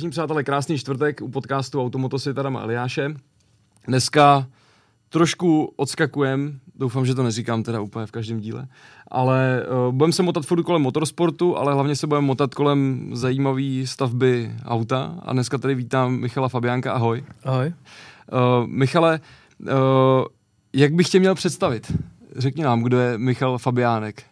Vážení přátelé, krásný čtvrtek u podcastu Automoto Adam Eliáše. Dneska trošku odskakujem, doufám, že to neříkám teda úplně v každém díle, ale uh, budeme se motat furt kolem motorsportu, ale hlavně se budeme motat kolem zajímavé stavby auta a dneska tady vítám Michala Fabiánka, ahoj. Ahoj. Uh, Michale, uh, jak bych tě měl představit? Řekni nám, kdo je Michal Fabiánek.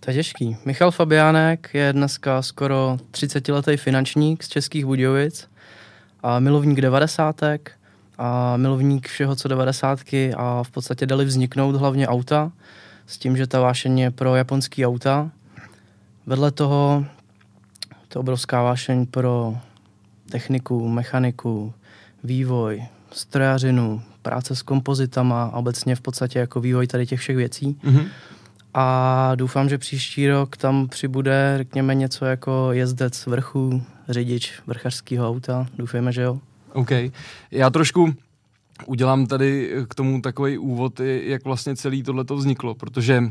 To je těžký. Michal Fabiánek je dneska skoro 30-letý finančník z Českých Budějovic a milovník devadesátek a milovník všeho, co devadesátky a v podstatě dali vzniknout hlavně auta s tím, že ta vášeň je pro japonský auta. Vedle toho to obrovská vášeň pro techniku, mechaniku, vývoj, strojařinu, práce s kompozitama obecně v podstatě jako vývoj tady těch všech věcí. Mm-hmm a doufám, že příští rok tam přibude, řekněme, něco jako jezdec vrchu, řidič vrchařského auta. Doufejme, že jo. OK. Já trošku udělám tady k tomu takový úvod, jak vlastně celý tohleto vzniklo, protože uh,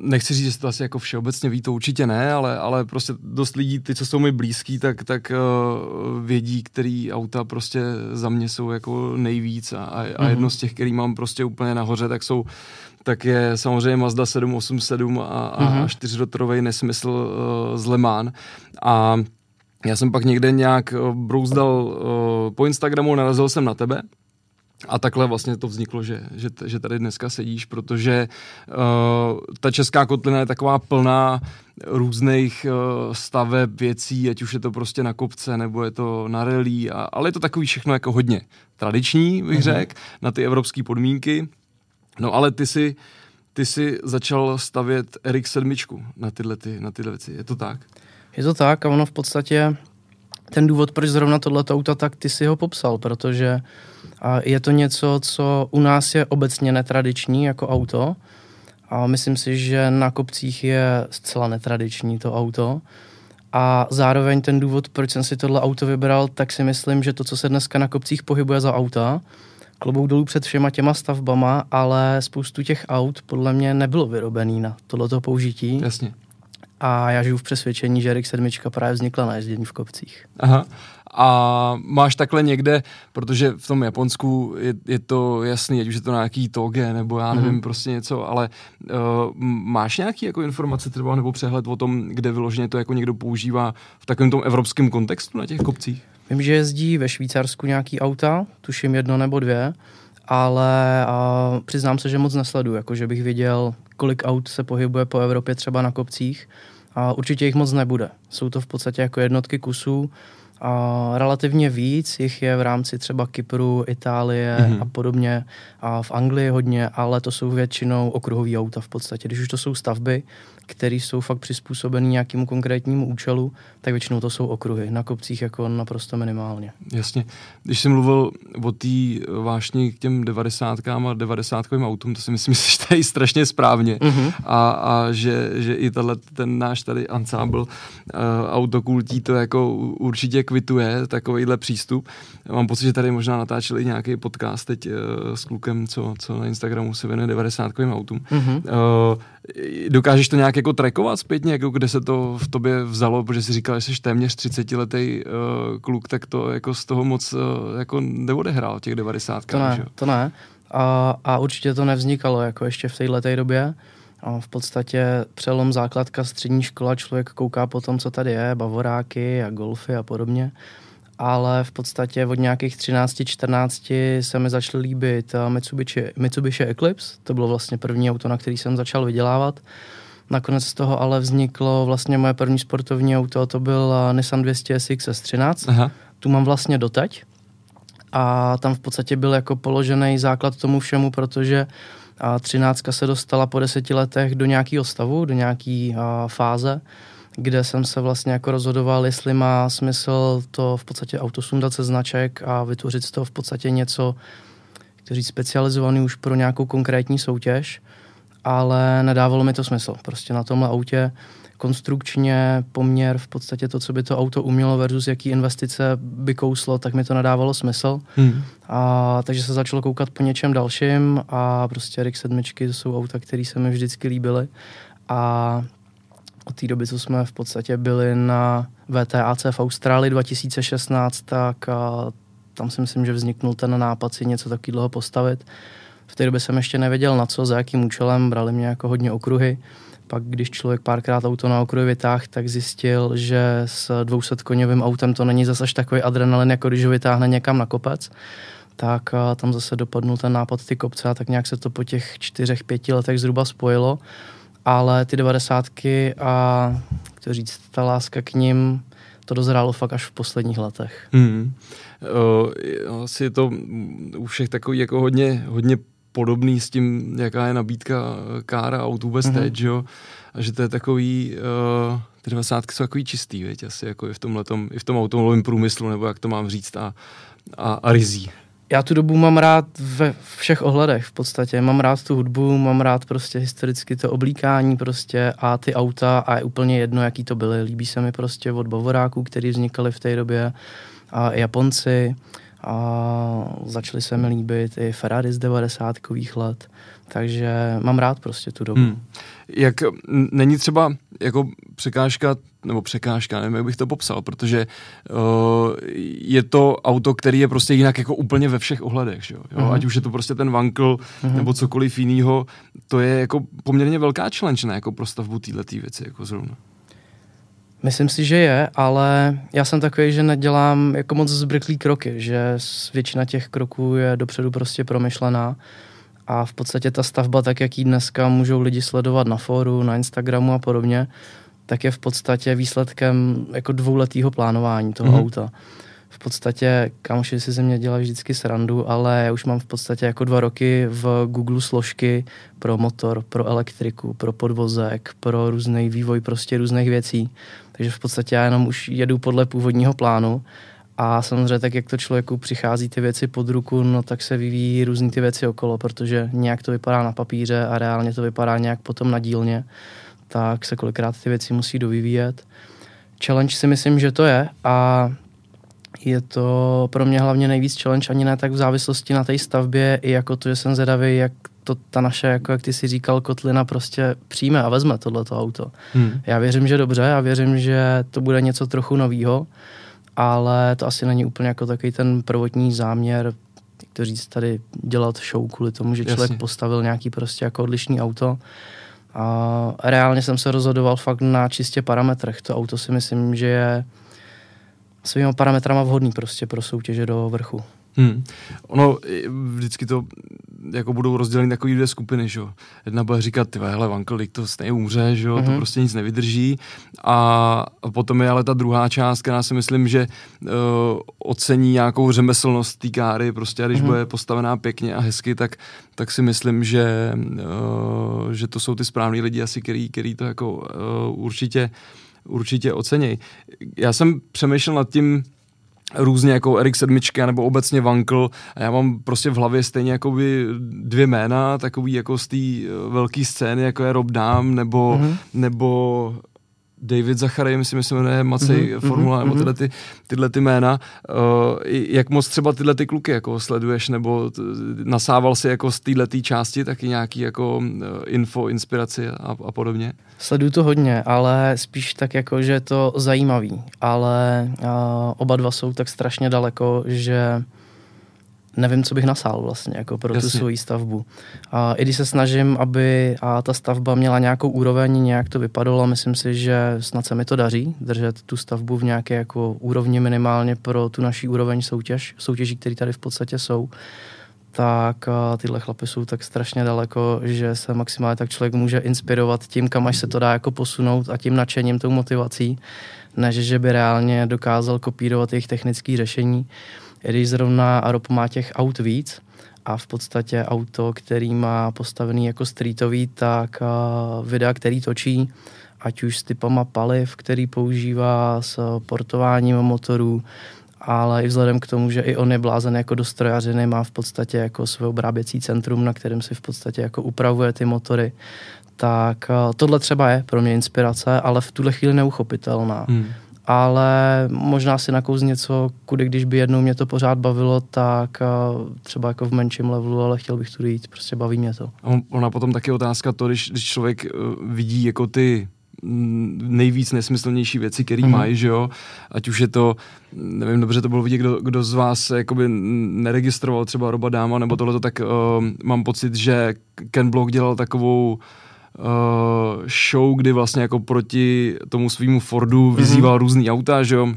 nechci říct, že to asi jako všeobecně ví, to určitě ne, ale, ale prostě dost lidí, ty, co jsou mi blízký, tak, tak uh, vědí, který auta prostě za mě jsou jako nejvíc a, a mm-hmm. jedno z těch, který mám prostě úplně nahoře, tak jsou tak je samozřejmě Mazda 787 a, a mm-hmm. čtyřrotorový nesmysl uh, z Le Mans. A já jsem pak někde nějak uh, brouzdal uh, po Instagramu, narazil jsem na tebe a takhle vlastně to vzniklo, že, že, že tady dneska sedíš, protože uh, ta česká kotlina je taková plná různých uh, staveb, věcí, ať už je to prostě na kopce, nebo je to na relí, a, ale je to takový všechno jako hodně tradiční, bych mm-hmm. řekl, na ty evropské podmínky. No ale ty si, ty si začal stavět RX 7 na tyhle, ty, na tyhle věci, je to tak? Je to tak a ono v podstatě ten důvod, proč zrovna tohle auto, tak ty si ho popsal, protože je to něco, co u nás je obecně netradiční jako auto a myslím si, že na kopcích je zcela netradiční to auto. A zároveň ten důvod, proč jsem si tohle auto vybral, tak si myslím, že to, co se dneska na kopcích pohybuje za auta, klobouk dolů před všema těma stavbama, ale spoustu těch aut podle mě nebylo vyrobený na tohleto použití. Jasně. A já žiju v přesvědčení, že RX-7 právě vznikla na jezdění v kopcích. Aha. A máš takhle někde, protože v tom Japonsku je, je to jasný, ať už je to nějaký toge, nebo já nevím, mm-hmm. prostě něco, ale uh, máš nějaký jako informace třeba nebo přehled o tom, kde vyloženě to jako někdo používá v takovém tom evropském kontextu na těch kopcích? Vím, že jezdí ve Švýcarsku nějaký auta, tuším jedno nebo dvě, ale a přiznám se, že moc nesleduju, jako že bych viděl, kolik aut se pohybuje po Evropě třeba na kopcích a určitě jich moc nebude. Jsou to v podstatě jako jednotky kusů, a relativně víc jich je v rámci třeba Kypru, Itálie mm-hmm. a podobně. A v Anglii hodně, ale to jsou většinou okruhové auta v podstatě. Když už to jsou stavby, které jsou fakt přizpůsobeny nějakému konkrétnímu účelu, tak většinou to jsou okruhy. Na kopcích jako naprosto minimálně. Jasně. Když jsem mluvil o té vášni k těm 90 a 90 autům, to si myslím, že tady strašně správně. Mm-hmm. A, a že, že i tato, ten náš tady ansábl uh, autokultí to jako určitě kvituje, takovýhle přístup. Mám pocit, že tady možná natáčeli nějaký podcast teď uh, s klukem, co, co na Instagramu se věnuje 90 autům. Mm-hmm. Uh, dokážeš to nějak jako trackovat zpětně, jako kde se to v tobě vzalo, protože si říkal, že jsi téměř 30 letý uh, kluk, tak to jako z toho moc uh, jako neodehrál těch 90. To ne, že? to ne. A, a určitě to nevznikalo jako ještě v této době. A v podstatě přelom základka, střední škola, člověk kouká po tom, co tady je, bavoráky a golfy a podobně. Ale v podstatě od nějakých 13-14 se mi začaly líbit Mitsubishi, Mitsubishi Eclipse. To bylo vlastně první auto, na který jsem začal vydělávat. Nakonec z toho ale vzniklo vlastně moje první sportovní auto, to byl Nissan 200 SX S13. Aha. Tu mám vlastně doteď. A tam v podstatě byl jako položený základ tomu všemu, protože a třináctka se dostala po deseti letech do nějakého stavu, do nějaké fáze, kde jsem se vlastně jako rozhodoval, jestli má smysl to v podstatě auto sundat se značek a vytvořit z toho v podstatě něco, kteří specializovaný už pro nějakou konkrétní soutěž, ale nedávalo mi to smysl. Prostě na tomhle autě konstrukčně poměr v podstatě to, co by to auto umělo versus jaký investice by kouslo, tak mi to nadávalo smysl. Hmm. A, takže se začalo koukat po něčem dalším a prostě RX 7 to jsou auta, které se mi vždycky líbily. A od té doby, co jsme v podstatě byli na VTAC v Austrálii 2016, tak a tam si myslím, že vzniknul ten nápad si něco takového postavit. V té době jsem ještě nevěděl na co, za jakým účelem, brali mě jako hodně okruhy. Pak, když člověk párkrát auto na okruhy vytáhl, tak zjistil, že s 200 koněvým autem to není zase takový adrenalin, jako když ho vytáhne někam na kopec tak tam zase dopadnul ten nápad ty kopce a tak nějak se to po těch čtyřech, pěti letech zhruba spojilo. Ale ty devadesátky a, to říct, ta láska k ním, to dozrálo fakt až v posledních letech. Hmm. Uh, asi je to u všech takový jako hodně, hodně podobný s tím, jaká je nabídka kára aut vůbec mm-hmm. teď, jo? A že to je takový, uh, ty 90 jsou takový čistý, věď, asi jako i v, tomhletom, i v tom automobilovém průmyslu, nebo jak to mám říct, a, a, a rizí já tu dobu mám rád ve všech ohledech v podstatě. Mám rád tu hudbu, mám rád prostě historicky to oblíkání prostě a ty auta a je úplně jedno, jaký to byly. Líbí se mi prostě od Bavoráků, který vznikaly v té době a Japonci a začaly se mi líbit i Ferrari z 90. let. Takže mám rád prostě tu dobu. Hmm. Jak není třeba jako překážka, nebo překážka, nevím, jak bych to popsal, protože uh, je to auto, který je prostě jinak jako úplně ve všech ohledech, že jo? Uh-huh. Ať už je to prostě ten vankl uh-huh. nebo cokoliv jiného, to je jako poměrně velká challenge, ne? Jako pro stavbu této věci, jako zrovna. Myslím si, že je, ale já jsem takový, že nedělám jako moc zbryklý kroky, že většina těch kroků je dopředu prostě promyšlená a v podstatě ta stavba, tak jak ji dneska můžou lidi sledovat na fóru, na Instagramu a podobně, tak je v podstatě výsledkem jako dvouletého plánování toho mm-hmm. auta. V podstatě kamoši si ze mě dělají vždycky srandu, ale já už mám v podstatě jako dva roky v Google složky pro motor, pro elektriku, pro podvozek, pro různý vývoj prostě různých věcí. Takže v podstatě já jenom už jedu podle původního plánu a samozřejmě tak, jak to člověku přichází ty věci pod ruku, no tak se vyvíjí různé ty věci okolo, protože nějak to vypadá na papíře a reálně to vypadá nějak potom na dílně, tak se kolikrát ty věci musí dovyvíjet. Challenge si myslím, že to je a je to pro mě hlavně nejvíc challenge, ani ne tak v závislosti na té stavbě, i jako to, že jsem zvědavý, jak to ta naše, jako jak ty si říkal, kotlina prostě přijme a vezme tohleto auto. Hmm. Já věřím, že dobře, já věřím, že to bude něco trochu novýho, ale to asi není úplně jako takový ten prvotní záměr, jak to říct, tady dělat show kvůli tomu, že člověk Jasně. postavil nějaký prostě jako odlišný auto. A reálně jsem se rozhodoval fakt na čistě parametrech. To auto si myslím, že je svými parametrama vhodný prostě pro soutěže do vrchu. Hmm. Ono vždycky to jako budou rozděleny takové dvě skupiny, že jo. Jedna bude říkat, ty hele, Vankel, to stejně umře, že jo, mm-hmm. to mhm. prostě nic nevydrží. A potom je ale ta druhá část, která si myslím, že uh, ocení nějakou řemeslnost té káry, prostě a když mm-hmm. bude postavená pěkně a hezky, tak, tak si myslím, že, uh, že to jsou ty správní lidi asi, který, který to jako uh, určitě určitě oceněj. Já jsem přemýšlel nad tím, různě jako Erik Sedmička nebo obecně Vankl a já mám prostě v hlavě stejně jako by dvě jména, takový jako z té eh, velké scény, jako je Rob Dám nebo, mm-hmm. nebo David Zachary, myslím, že se jmenuje Macej mm-hmm, Formula, mm-hmm. nebo tyhle, ty, tyhle ty jména. Uh, jak moc třeba tyhle ty kluky jako sleduješ, nebo t- nasával si jako z téhle části taky nějaký jako uh, info, inspiraci a, a podobně? Sleduju to hodně, ale spíš tak jako, že je to zajímavý, ale uh, oba dva jsou tak strašně daleko, že nevím, co bych nasál vlastně jako pro Jasně. tu svoji stavbu. A i když se snažím, aby a ta stavba měla nějakou úroveň, nějak to vypadalo, myslím si, že snad se mi to daří držet tu stavbu v nějaké jako úrovni minimálně pro tu naší úroveň soutěž, soutěží, které tady v podstatě jsou tak tyhle chlapy jsou tak strašně daleko, že se maximálně tak člověk může inspirovat tím, kam až se to dá jako posunout a tím nadšením, tou motivací, než že by reálně dokázal kopírovat jejich technické řešení když zrovna Arop má těch aut víc a v podstatě auto, který má postavený jako streetový, tak videa, který točí, ať už s typama paliv, který používá s portováním motorů, ale i vzhledem k tomu, že i on je blázen jako do strojařiny, má v podstatě jako své obráběcí centrum, na kterém si v podstatě jako upravuje ty motory, tak tohle třeba je pro mě inspirace, ale v tuhle chvíli neuchopitelná. Hmm ale možná si nakouz něco, kudy když by jednou mě to pořád bavilo, tak třeba jako v menším levelu, ale chtěl bych tu jít, prostě baví mě to. Ona potom taky otázka to, když, když člověk uh, vidí jako ty nejvíc nesmyslnější věci, které mm. mají, že jo, ať už je to, nevím, dobře to bylo vidět, kdo, kdo z vás jakoby neregistroval třeba Roba Dáma nebo tohle, tak uh, mám pocit, že Ken Block dělal takovou uh, show, kdy vlastně jako proti tomu svýmu Fordu mhm. vyzýval mm-hmm. různý auta, že jo,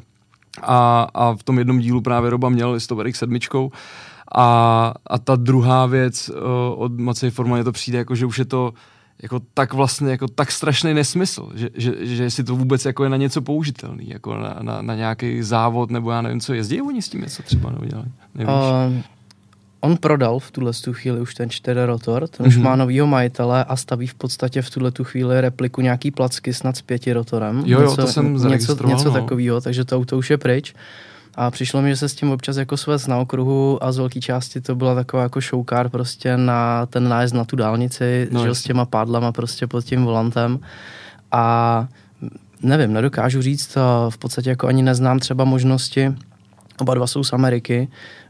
a, a v tom jednom dílu právě Roba měl listoverek sedmičkou a, a ta druhá věc uh, od Macej Forma, to přijde jako, že už je to jako tak vlastně jako tak strašný nesmysl, že, že, že jestli to vůbec jako je na něco použitelný, jako na, na, na nějaký závod, nebo já nevím co, jezdí oni s tím něco třeba nebo dělají, uh, On prodal v tuhle tu chvíli už ten čtyři rotor, ten mm-hmm. už mhm. má novýho majitele a staví v podstatě v tuhle tu chvíli repliku nějaký placky snad s pěti rotorem. Jo, jo, něco, to jsem něco, něco no. takového, takže to auto už je pryč. A přišlo mi, že se s tím občas jako svec na okruhu a z velké části to byla taková jako showcar prostě na ten nájezd na tu dálnici, no, že s těma pádlama prostě pod tím volantem. A nevím, nedokážu říct, v podstatě jako ani neznám třeba možnosti, oba dva jsou z Ameriky,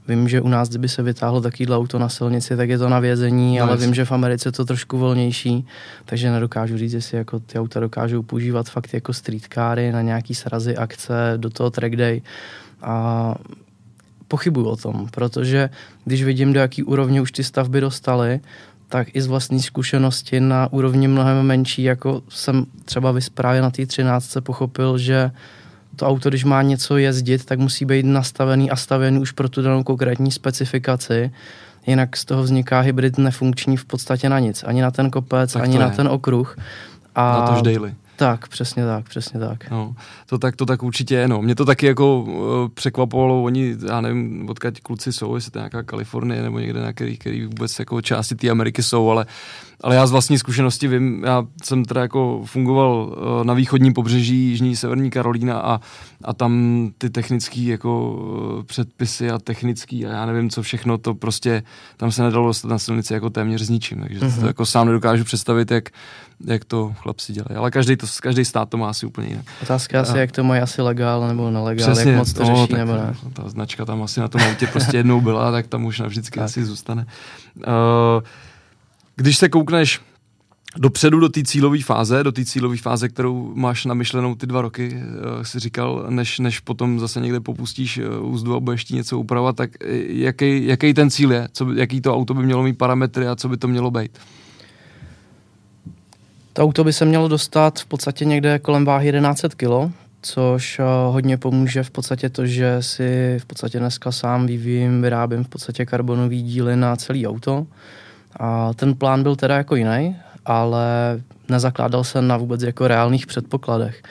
Vím, že u nás, kdyby se vytáhlo takovýhle auto na silnici, tak je to na vězení, no, ale vím, že v Americe je to trošku volnější, takže nedokážu říct, jestli jako ty auta dokážou používat fakt jako streetcary na nějaký srazy, akce, do toho track day. A pochybuju o tom, protože když vidím, do jaký úrovně už ty stavby dostaly, tak i z vlastní zkušenosti na úrovni mnohem menší, jako jsem třeba právě na té 13 pochopil, že to auto, když má něco jezdit, tak musí být nastavený a stavený už pro tu danou konkrétní specifikaci. Jinak z toho vzniká hybrid nefunkční v podstatě na nic. Ani na ten kopec, tak ani na ten okruh. A na tož daily. Tak, přesně tak, přesně tak. No, to tak, to tak určitě je, no. Mě to taky jako uh, překvapovalo, oni, já nevím, odkud kluci jsou, jestli to je nějaká Kalifornie nebo někde, na který, který vůbec jako části té Ameriky jsou, ale ale já z vlastní zkušenosti vím, já jsem teda jako fungoval uh, na východním pobřeží Jižní Severní Karolína a, a tam ty technické jako uh, předpisy a technický a já nevím co všechno, to prostě tam se nedalo dostat na silnici jako téměř s ničím, takže mm-hmm. to mhm. jako sám nedokážu představit, jak, jak to chlapci dělají. Ale každý, to, každý stát to má asi úplně jinak. Otázka asi, jak to mají asi legál nebo nelegál, Přesně, jak moc to no, řeší nebo ne. Ta značka tam asi na tom autě prostě jednou byla, tak tam už navždycky tak. asi zůstane. Uh, když se koukneš dopředu do té cílové fáze, do té cílové fáze, kterou máš namyšlenou ty dva roky, uh, si říkal, než, než potom zase někde popustíš uh, úzdu a budeš něco upravovat, tak jaký, jaký ten cíl je? Co, jaký to auto by mělo mít parametry a co by to mělo být? To auto by se mělo dostat v podstatě někde kolem váhy 1100 kg, což hodně pomůže v podstatě to, že si v podstatě dneska sám vyvíjím, vyrábím v podstatě karbonový díly na celý auto. A ten plán byl teda jako jiný, ale nezakládal se na vůbec jako reálných předpokladech.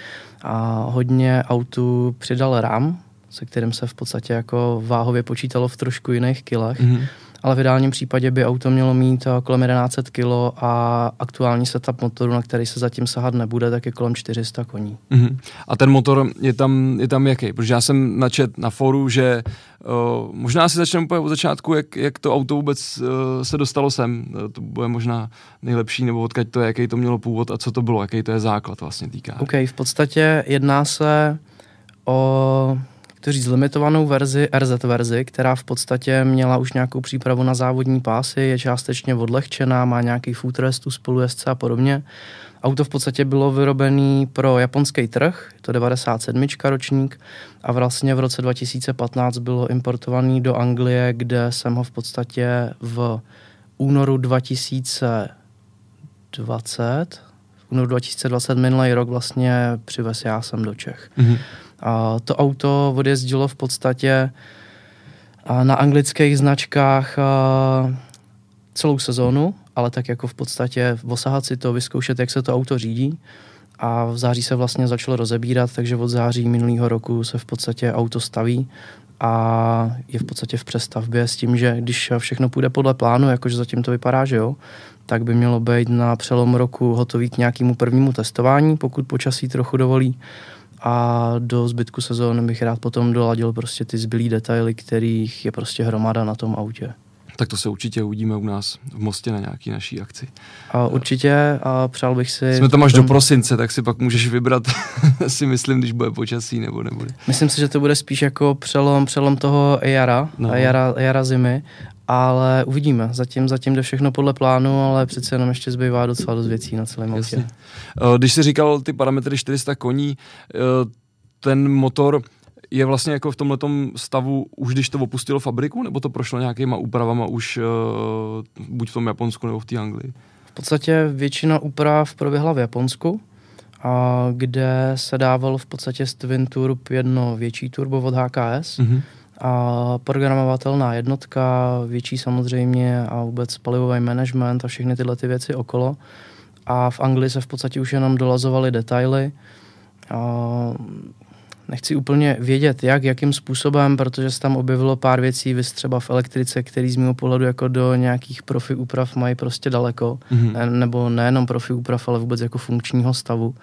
A hodně autů přidal RAM, se kterým se v podstatě jako váhově počítalo v trošku jiných kilech. Mm-hmm ale v ideálním případě by auto mělo mít eh, kolem 1100 kg a aktuální setup motoru, na který se zatím sahat nebude, tak je kolem 400 koní. Mm-hmm. A ten motor je tam, je tam jaký? Protože já jsem načet na foru, že uh, možná si začneme úplně od začátku, jak, jak to auto vůbec uh, se dostalo sem. Uh, to bude možná nejlepší, nebo odkud to je, jaký to mělo původ a co to bylo, jaký to je základ vlastně týká. OK, v podstatě jedná se o to říct, limitovanou verzi, RZ verzi, která v podstatě měla už nějakou přípravu na závodní pásy, je částečně odlehčená, má nějaký footrestu, spolujezdce a podobně. Auto v podstatě bylo vyrobené pro japonský trh, je to 97 ročník a vlastně v roce 2015 bylo importovaný do Anglie, kde jsem ho v podstatě v únoru 2020 v únoru 2020 minulý rok vlastně přivez já jsem do Čech. Mm-hmm. A to auto odjezdilo v podstatě na anglických značkách celou sezónu, ale tak jako v podstatě osahat si to, vyzkoušet, jak se to auto řídí. A v září se vlastně začalo rozebírat, takže od září minulého roku se v podstatě auto staví a je v podstatě v přestavbě s tím, že když všechno půjde podle plánu, jakože zatím to vypadá, že jo, tak by mělo být na přelom roku hotový k nějakému prvnímu testování, pokud počasí trochu dovolí a do zbytku sezóny bych rád potom doladil prostě ty zbylý detaily, kterých je prostě hromada na tom autě. Tak to se určitě uvidíme u nás v Mostě na nějaký naší akci. A určitě a přál bych si... Jsme tam až ten... do prosince, tak si pak můžeš vybrat, si myslím, když bude počasí nebo nebude. Myslím si, že to bude spíš jako přelom, přelom toho jara, no. jara, jara zimy ale uvidíme. Zatím, zatím jde všechno podle plánu, ale přece jenom ještě zbývá docela dost věcí na celém autě. Eh, když jsi říkal ty parametry 400 koní, eh, ten motor je vlastně jako v tomhle stavu už když to opustilo fabriku, nebo to prošlo nějakýma úpravama už uh, buď v tom Japonsku nebo v té Anglii? V podstatě většina úprav proběhla v Japonsku, a kde se dával v podstatě z Twin Turb jedno větší turbo od HKS mm-hmm. A programovatelná jednotka, větší samozřejmě a vůbec palivový management a všechny tyhle ty věci okolo. A v Anglii se v podstatě už jenom dolazovaly detaily. A nechci úplně vědět, jak, jakým způsobem, protože se tam objevilo pár věcí, vys třeba v elektrice, který z mého pohledu jako do nějakých profi úprav mají prostě daleko, mm-hmm. ne, nebo nejenom profi úprav, ale vůbec jako funkčního stavu.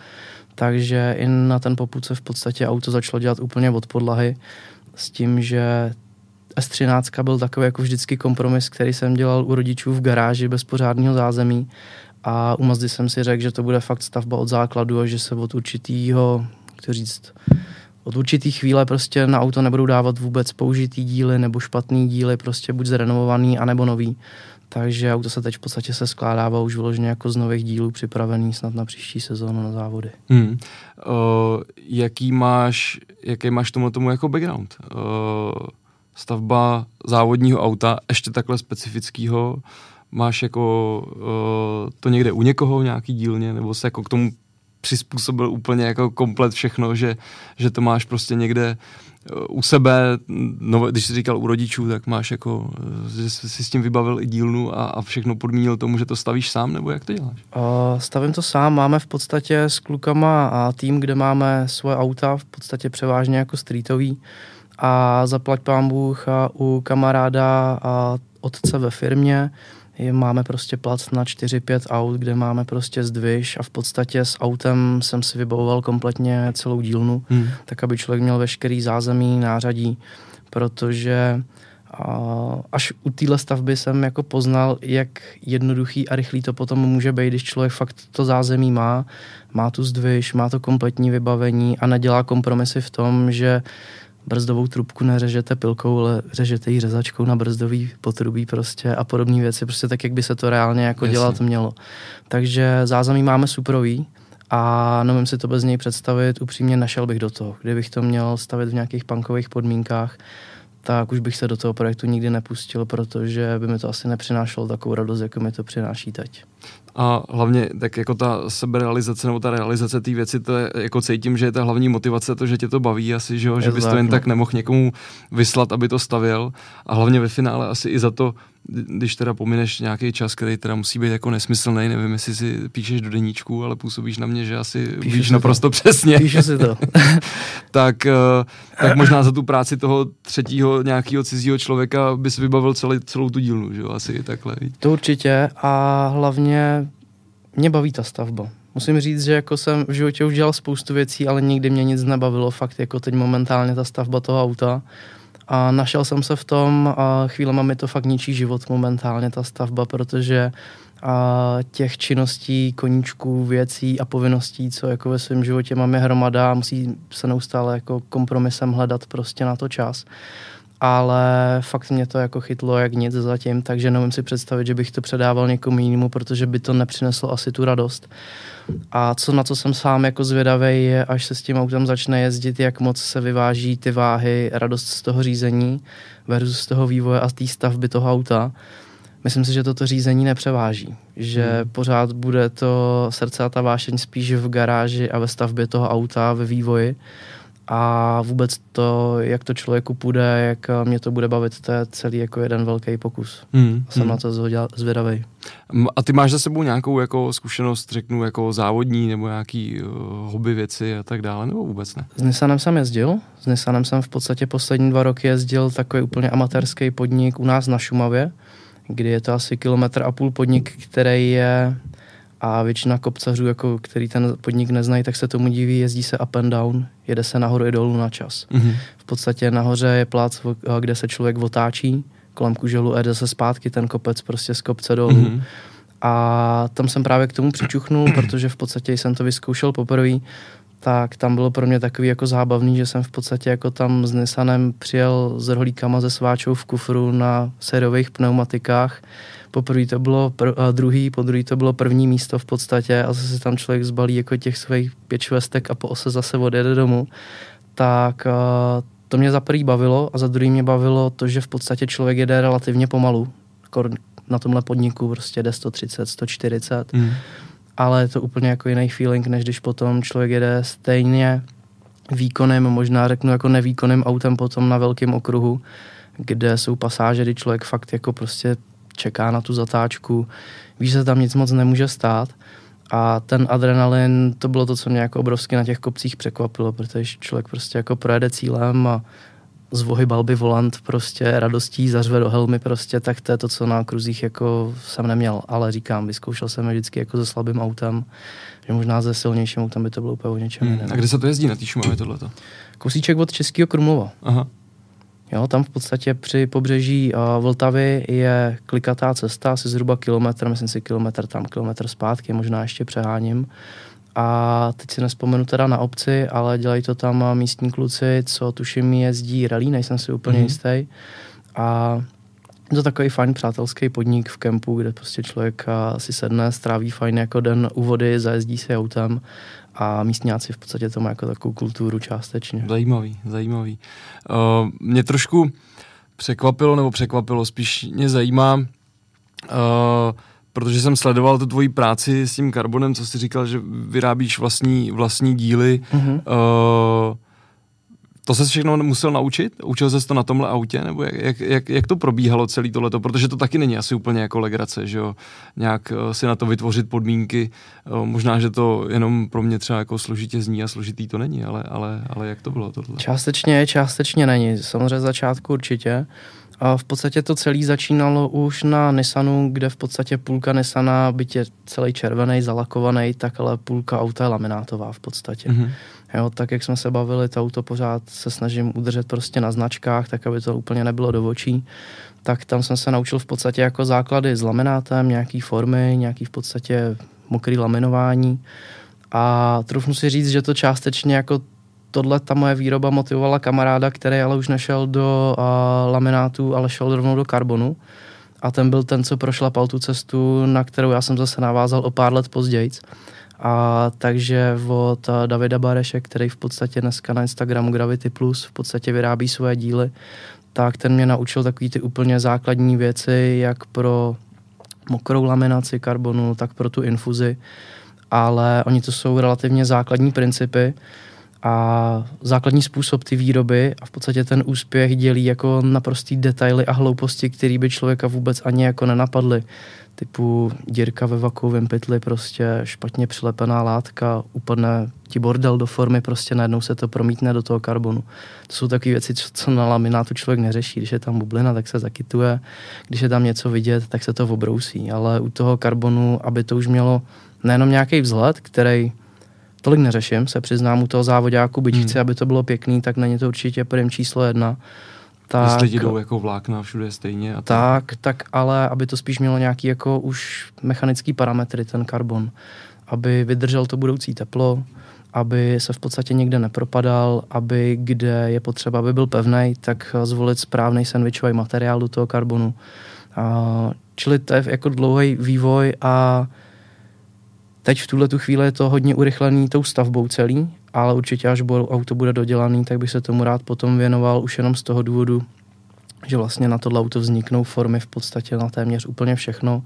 Takže i na ten poput se v podstatě auto začalo dělat úplně od podlahy s tím, že S13 byl takový jako vždycky kompromis, který jsem dělal u rodičů v garáži bez pořádného zázemí a u Mazdy jsem si řekl, že to bude fakt stavba od základu a že se od určitýho, jak říct, od určitý chvíle prostě na auto nebudou dávat vůbec použitý díly nebo špatný díly, prostě buď zrenovovaný, anebo nový. Takže auto se teď v podstatě se skládává už vyloženě jako z nových dílů připravený snad na příští sezónu na závody. Hmm. Uh, jaký máš, jaký máš tomu tomu jako background? Uh, stavba závodního auta, ještě takhle specifického, máš jako uh, to někde u někoho nějaký dílně, nebo se jako k tomu přizpůsobil úplně jako komplet všechno, že, že to máš prostě někde u sebe, no, když jsi říkal u rodičů, tak máš jako, že jsi si s tím vybavil i dílnu a, a všechno podmínil tomu, že to stavíš sám, nebo jak to děláš? Uh, stavím to sám, máme v podstatě s klukama a tým, kde máme svoje auta, v podstatě převážně jako streetový. A zaplať pán Bůh a u kamaráda a otce ve firmě, máme prostě plac na 4-5 aut, kde máme prostě zdviž a v podstatě s autem jsem si vybavoval kompletně celou dílnu, hmm. tak aby člověk měl veškerý zázemí, nářadí, protože až u téhle stavby jsem jako poznal, jak jednoduchý a rychlý to potom může být, když člověk fakt to zázemí má, má tu zdviž, má to kompletní vybavení a nedělá kompromisy v tom, že brzdovou trubku neřežete pilkou, ale řežete ji řezačkou na brzdový potrubí prostě a podobné věci, prostě tak, jak by se to reálně jako Jasně. dělat mělo. Takže zázemí máme suprový a nevím si to bez něj představit, upřímně nešel bych do toho. Kdybych to měl stavit v nějakých punkových podmínkách, tak už bych se do toho projektu nikdy nepustil, protože by mi to asi nepřinášelo takovou radost, jako mi to přináší teď. A hlavně tak jako ta seberealizace nebo ta realizace té věci, to je, jako cítím, že je ta hlavní motivace to, že tě to baví asi, že, jo? že bys to jen no. tak nemohl někomu vyslat, aby to stavěl a hlavně ve finále asi i za to, když teda pomineš nějaký čas, který teda musí být jako nesmyslný, nevím, jestli si píšeš do deníčku, ale působíš na mě, že asi Píšu víš naprosto to. přesně. Píšu si to. tak, eh, tak možná za tu práci toho třetího nějakého cizího člověka bys vybavil celý, celou tu dílnu, že jo, asi takhle. To určitě a hlavně mě baví ta stavba. Musím říct, že jako jsem v životě už dělal spoustu věcí, ale nikdy mě nic nebavilo, fakt jako teď momentálně ta stavba toho auta. A našel jsem se v tom a chvílema mi to fakt ničí život momentálně, ta stavba, protože a těch činností, koníčků, věcí a povinností, co jako ve svém životě máme hromada a musí se neustále jako kompromisem hledat prostě na to čas ale fakt mě to jako chytlo jak nic zatím, takže nevím si představit, že bych to předával někomu jinému, protože by to nepřineslo asi tu radost. A co na co jsem sám jako zvědavý je, až se s tím autem začne jezdit, jak moc se vyváží ty váhy, radost z toho řízení versus z toho vývoje a z té stavby toho auta. Myslím si, že toto řízení nepřeváží, že hmm. pořád bude to srdce a ta vášeň spíš v garáži a ve stavbě toho auta, ve vývoji a vůbec to, jak to člověku půjde, jak mě to bude bavit, to je celý jako jeden velký pokus. Hmm, Jsem hmm. na to zvědavý. A ty máš za sebou nějakou jako zkušenost, řeknu, jako závodní nebo nějaký uh, hobby věci a tak dále, nebo vůbec ne? S Nissanem jsem jezdil. S Nissanem jsem v podstatě poslední dva roky jezdil takový úplně amatérský podnik u nás na Šumavě, kdy je to asi kilometr a půl podnik, který je a většina kopcařů, jako, který ten podnik neznají, tak se tomu diví, jezdí se up and down, jede se nahoru i dolů na čas. Mm-hmm. V podstatě nahoře je plac, kde se člověk otáčí, kolem kuželu jede se zpátky ten kopec prostě z kopce dolů. Mm-hmm. A tam jsem právě k tomu přičuchnul, protože v podstatě jsem to vyzkoušel poprvé, tak tam bylo pro mě takový jako zábavný, že jsem v podstatě jako tam s Nissanem přijel s rohlíkama ze sváčou v kufru na sériových pneumatikách. Poprvé to bylo pr- druhý, po druhý to bylo první místo v podstatě a zase tam člověk zbalí jako těch svých pět švestek a po ose zase odjede domů. Tak to mě za prvý bavilo a za druhý mě bavilo to, že v podstatě člověk jede relativně pomalu. Na tomhle podniku prostě jde 130, 140. Mm ale je to úplně jako jiný feeling, než když potom člověk jede stejně výkonem, možná řeknu jako nevýkonným autem potom na velkém okruhu, kde jsou pasáže, kdy člověk fakt jako prostě čeká na tu zatáčku, víš, že tam nic moc nemůže stát. A ten adrenalin, to bylo to, co mě jako obrovsky na těch kopcích překvapilo, protože člověk prostě jako projede cílem a zvohybal by volant prostě radostí, zařve do helmy prostě, tak to je to, co na kruzích jako jsem neměl, ale říkám, vyzkoušel jsem je vždycky jako se slabým autem, že možná ze silnějším autem by to bylo úplně o něčem hmm. A kde se to jezdí na té Šumavě tohleto? Kousíček od Českého Krumlova. Aha. Jo, tam v podstatě při pobřeží uh, Vltavy je klikatá cesta, asi zhruba kilometr, myslím si kilometr tam, kilometr zpátky, možná ještě přeháním a teď si nespomenu teda na obci, ale dělají to tam místní kluci, co tuším jezdí rally, nejsem si úplně mm-hmm. jistý. A je to takový fajn přátelský podnik v kempu, kde prostě člověk si sedne, stráví fajn jako den u vody, zajezdí si autem a místňáci v podstatě to má jako takovou kulturu částečně. Zajímavý, zajímavý. Uh, mě trošku překvapilo, nebo překvapilo, spíš mě zajímá, uh, protože jsem sledoval tu tvoji práci s tím karbonem, co jsi říkal, že vyrábíš vlastní, vlastní díly. Mm-hmm. Uh, to se všechno musel naučit? Učil ses to na tomhle autě? Nebo jak, jak, jak, jak to probíhalo celý tohleto? Protože to taky není asi úplně jako legrace, že jo? Nějak uh, si na to vytvořit podmínky. Uh, možná, že to jenom pro mě třeba jako složitě zní a složitý to není, ale, ale, ale jak to bylo tohle? Částečně, částečně není. Samozřejmě začátku určitě. A v podstatě to celé začínalo už na Nissanu, kde v podstatě půlka Nissana, byť je celý červený, zalakovaný, tak ale půlka auta je laminátová v podstatě. Mm-hmm. Jo, tak jak jsme se bavili, to auto pořád se snažím udržet prostě na značkách, tak aby to úplně nebylo do očí. Tak tam jsem se naučil v podstatě jako základy s laminátem, nějaký formy, nějaký v podstatě mokrý laminování. A trufnu si říct, že to částečně jako tohle ta moje výroba motivovala kamaráda, který ale už nešel do uh, laminátu, ale šel rovnou do karbonu. A ten byl ten, co prošlapal tu cestu, na kterou já jsem zase navázal o pár let později. A takže od Davida Bareše, který v podstatě dneska na Instagramu Gravity Plus v podstatě vyrábí svoje díly, tak ten mě naučil takový ty úplně základní věci, jak pro mokrou laminaci karbonu, tak pro tu infuzi. Ale oni to jsou relativně základní principy, a základní způsob ty výroby a v podstatě ten úspěch dělí jako naprostý detaily a hlouposti, které by člověka vůbec ani jako nenapadly. Typu dírka ve vakuovém pytli, prostě špatně přilepená látka, upadne ti bordel do formy, prostě najednou se to promítne do toho karbonu. To jsou takové věci, co na laminátu člověk neřeší. Když je tam bublina, tak se zakytuje, když je tam něco vidět, tak se to obrousí. Ale u toho karbonu, aby to už mělo nejenom nějaký vzhled, který tolik neřeším, se přiznám u toho závodáku, byť hmm. chci, aby to bylo pěkný, tak není to určitě prvním číslo jedna. Tak, ti jdou jako vlákna všude stejně. A tak, tak, tak, ale aby to spíš mělo nějaký jako už mechanický parametry, ten karbon. Aby vydržel to budoucí teplo, aby se v podstatě nikde nepropadal, aby kde je potřeba, aby byl pevný, tak zvolit správný sandwichový materiál do toho karbonu. A, čili to je jako dlouhý vývoj a Teď v tuhle tu chvíli je to hodně urychlený tou stavbou celý, ale určitě až auto bude dodělaný, tak bych se tomu rád potom věnoval už jenom z toho důvodu, že vlastně na tohle auto vzniknou formy v podstatě na téměř úplně všechno.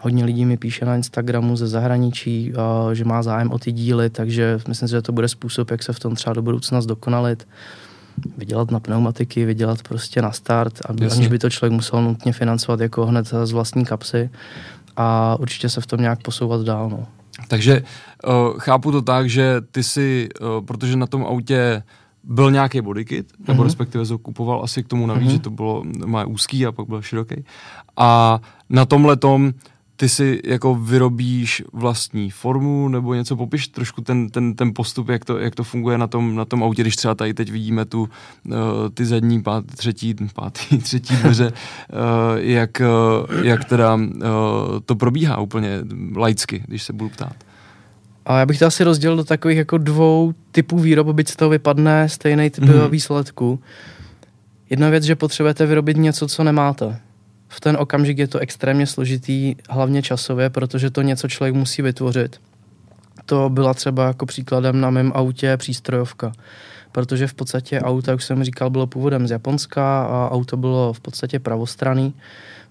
Hodně lidí mi píše na Instagramu ze zahraničí, že má zájem o ty díly, takže myslím si, že to bude způsob, jak se v tom třeba do budoucna zdokonalit. Vydělat na pneumatiky, vydělat prostě na start, aniž by to člověk musel nutně financovat jako hned z vlastní kapsy a určitě se v tom nějak posouvat dál. No. Takže uh, chápu to tak, že ty si, uh, protože na tom autě byl nějaký bodykit, mm-hmm. nebo mhm. respektive ho kupoval asi k tomu navíc, mm-hmm. že to bylo, má úzký a pak byl široký. A na tomhle tom ty si jako vyrobíš vlastní formu nebo něco, popiš trošku ten, ten, ten postup, jak to, jak to funguje na tom, na tom autě, když třeba tady teď vidíme tu, uh, ty zadní, pát, třetí, pátý, třetí dveře, uh, jak, uh, jak teda uh, to probíhá úplně laicky, když se budu ptát. A já bych to asi rozdělil do takových jako dvou typů výrob, byť z toho vypadne stejný typ mm-hmm. výsledku. Jedna věc, že potřebujete vyrobit něco, co nemáte. V ten okamžik je to extrémně složitý, hlavně časově, protože to něco člověk musí vytvořit. To byla třeba jako příkladem na mém autě přístrojovka protože v podstatě auto, jak jsem říkal, bylo původem z Japonska a auto bylo v podstatě pravostraný,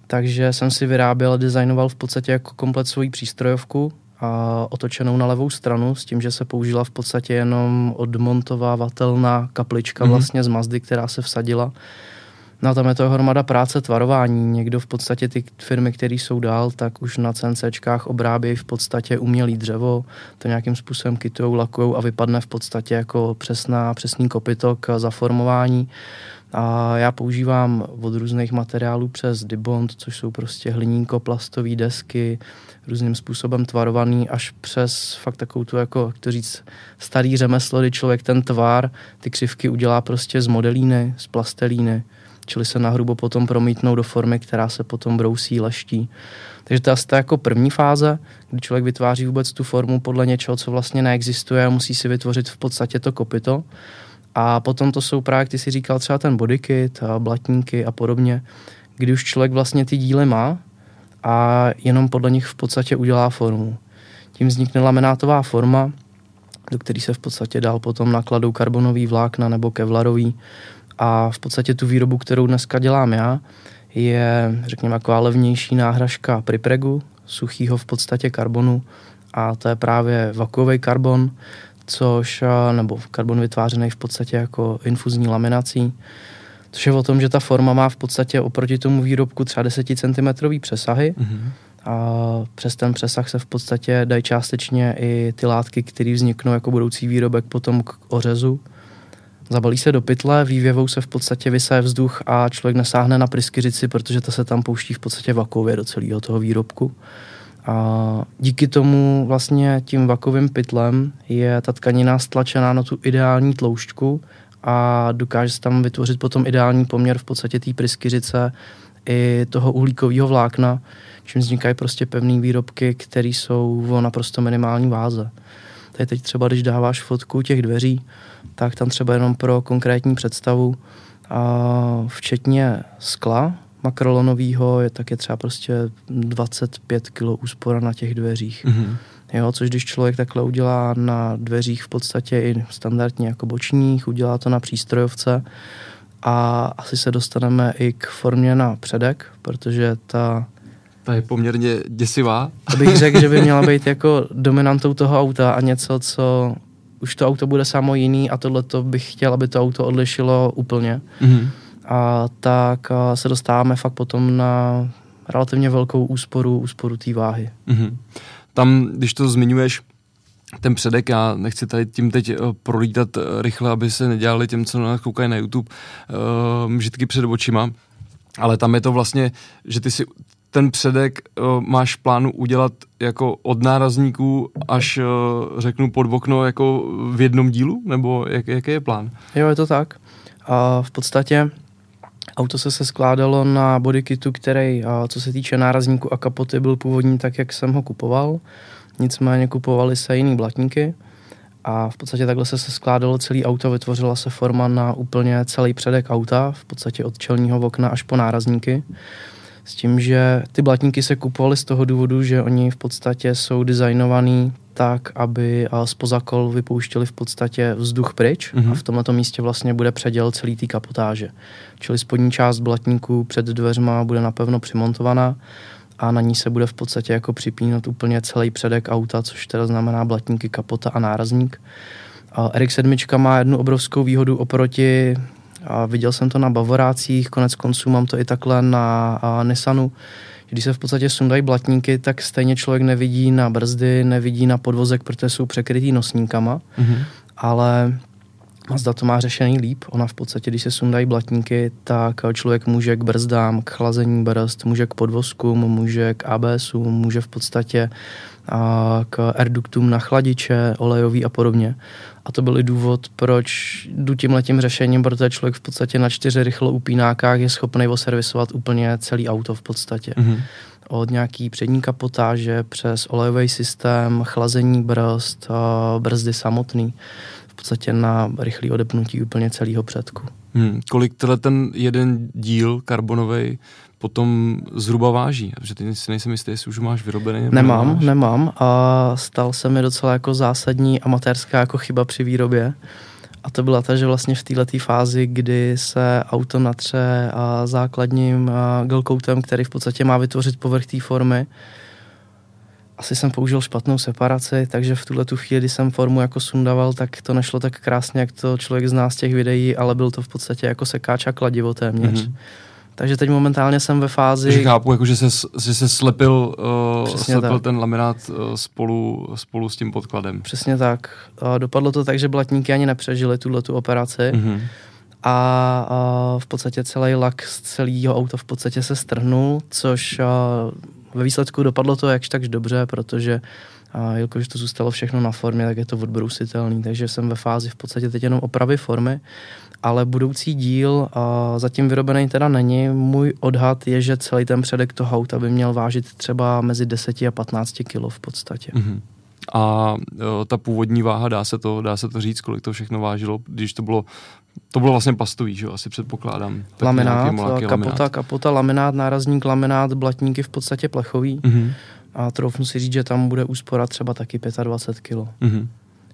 takže jsem si vyráběl a designoval v podstatě jako komplet svoji přístrojovku, a otočenou na levou stranu s tím, že se použila v podstatě jenom odmontovávatelná kaplička mm-hmm. vlastně z Mazdy, která se vsadila. No tam je to hromada práce tvarování. Někdo v podstatě ty firmy, které jsou dál, tak už na CNCčkách obrábějí v podstatě umělý dřevo, to nějakým způsobem kytujou, lakujou a vypadne v podstatě jako přesná, přesný kopytok za formování. A já používám od různých materiálů přes Dibond, což jsou prostě hlinínko, plastové desky, různým způsobem tvarovaný, až přes fakt takovou tu, jako, jak to říct, starý řemeslo, kdy člověk ten tvar, ty křivky udělá prostě z modelíny, z plastelíny, čili se nahrubo potom promítnou do formy, která se potom brousí, leští. Takže to je asi jako první fáze, kdy člověk vytváří vůbec tu formu podle něčeho, co vlastně neexistuje a musí si vytvořit v podstatě to kopito. A potom to jsou právě, ty si říkal, třeba ten bodykit blatníky a podobně, kdy už člověk vlastně ty díly má a jenom podle nich v podstatě udělá formu. Tím vznikne laminátová forma, do které se v podstatě dál potom nakladou karbonový vlákna nebo kevlarový. A v podstatě tu výrobu, kterou dneska dělám já, je, řekněme, jako levnější náhražka Pripregu, suchýho v podstatě karbonu. A to je právě vakuový karbon, což, nebo karbon vytvářený v podstatě jako infuzní laminací, což je o tom, že ta forma má v podstatě oproti tomu výrobku třeba 10 cm přesahy mm-hmm. a přes ten přesah se v podstatě dají částečně i ty látky, které vzniknou jako budoucí výrobek potom k ořezu. Zabalí se do pytle, vývěvou se v podstatě vysaje vzduch a člověk nesáhne na pryskyřici, protože ta se tam pouští v podstatě vakově do celého toho výrobku. A díky tomu vlastně tím vakovým pytlem je ta tkanina stlačená na tu ideální tloušťku a dokáže se tam vytvořit potom ideální poměr v podstatě té pryskyřice i toho uhlíkového vlákna, čím vznikají prostě pevné výrobky, které jsou o naprosto minimální váze. Tady teď třeba, když dáváš fotku těch dveří, tak tam třeba jenom pro konkrétní představu, a včetně skla, makrolonového, je, tak je třeba prostě 25 kg úspora na těch dveřích. Mm-hmm. Jo, což když člověk takhle udělá na dveřích v podstatě i standardně jako bočních, udělá to na přístrojovce a asi se dostaneme i k formě na předek, protože ta ta je poměrně děsivá. Bych řekl, že by měla být jako dominantou toho auta a něco, co už to auto bude samo jiný a tohle to bych chtěl, aby to auto odlišilo úplně. Mm-hmm a tak a se dostáváme fakt potom na relativně velkou úsporu, úsporu té váhy. Mm-hmm. Tam, když to zmiňuješ, ten předek, já nechci tady tím teď uh, prolítat uh, rychle, aby se nedělali těm, co nás koukají na YouTube, uh, mžitky před očima, ale tam je to vlastně, že ty si ten předek uh, máš plánu udělat jako od nárazníků až uh, řeknu pod okno jako v jednom dílu, nebo jak, jaký je plán? Jo, je to tak. A v podstatě Auto se se skládalo na bodykitu, který, co se týče nárazníku a kapoty, byl původní tak, jak jsem ho kupoval. Nicméně kupovali se jiný blatníky a v podstatě takhle se, se skládalo celý auto, vytvořila se forma na úplně celý předek auta, v podstatě od čelního okna až po nárazníky. S tím, že ty blatníky se kupovaly z toho důvodu, že oni v podstatě jsou designovaný tak, aby spoza kol vypouštěli v podstatě vzduch pryč mm-hmm. a mhm. v tomto místě vlastně bude předěl celý té kapotáže. Čili spodní část blatníků před dveřma bude napevno přimontovaná a na ní se bude v podstatě jako připínat úplně celý předek auta, což teda znamená blatníky, kapota a nárazník. A RX-7 má jednu obrovskou výhodu oproti, a viděl jsem to na Bavorácích, konec konců mám to i takhle na a Nissanu, když se v podstatě sundají blatníky, tak stejně člověk nevidí na brzdy, nevidí na podvozek, protože jsou překrytý nosníkama, mm-hmm. ale Mazda to má řešený líp. Ona v podstatě, když se sundají blatníky, tak člověk může k brzdám, k chlazení brzd, může k podvozkům, může k ABSu, může v podstatě k airduktům na chladiče, olejový a podobně. A to byl i důvod, proč jdu tím letím řešením, protože člověk v podstatě na čtyři rychlo upínákách je schopný oservisovat úplně celý auto v podstatě. Mm-hmm. od nějaký přední kapotáže přes olejový systém, chlazení brzd, brzdy samotný, v podstatě na rychlý odepnutí úplně celého předku. Hmm, kolik tenhle ten jeden díl karbonový potom zhruba váží? Protože ty si nejsem jistý, jestli už máš vyrobený. Nemám, nemáš. nemám a stal se mi docela jako zásadní amatérská jako chyba při výrobě. A to byla ta, že vlastně v této fázi, kdy se auto natře a základním gelkoutem, který v podstatě má vytvořit povrch té formy, asi jsem použil špatnou separaci, takže v tuhle tu chvíli, kdy jsem formu jako sundaval, tak to nešlo tak krásně, jak to člověk zná z těch videí, ale byl to v podstatě jako sekáč a kladivo téměř. Mm-hmm. Takže teď momentálně jsem ve fázi... Takže chápu, jako, že, se, že se slepil, uh, slepil ten laminát uh, spolu, spolu s tím podkladem. Přesně tak. Uh, dopadlo to tak, že blatníky ani nepřežili tuhle tu operaci. Mm-hmm. A uh, v podstatě celý lak z celého auta v podstatě se strhnul, což uh, ve výsledku dopadlo to jakž takž dobře, protože a jelikož to zůstalo všechno na formě, tak je to odbrousitelný, takže jsem ve fázi v podstatě teď jenom opravy formy ale budoucí díl a zatím vyrobený teda není. Můj odhad je, že celý ten předek toho auta by měl vážit třeba mezi 10 a 15 kg v podstatě. Mm-hmm. A jo, ta původní váha, dá se, to, dá se to říct, kolik to všechno vážilo, když to bylo to bylo vlastně pastový, že jo, asi předpokládám. Tak laminát, kapota, laminát. kapota, laminát, nárazník, laminát, blatníky v podstatě plechový. Mm-hmm. A troufnu si říct, že tam bude úspora třeba taky 25 kg. Mm-hmm.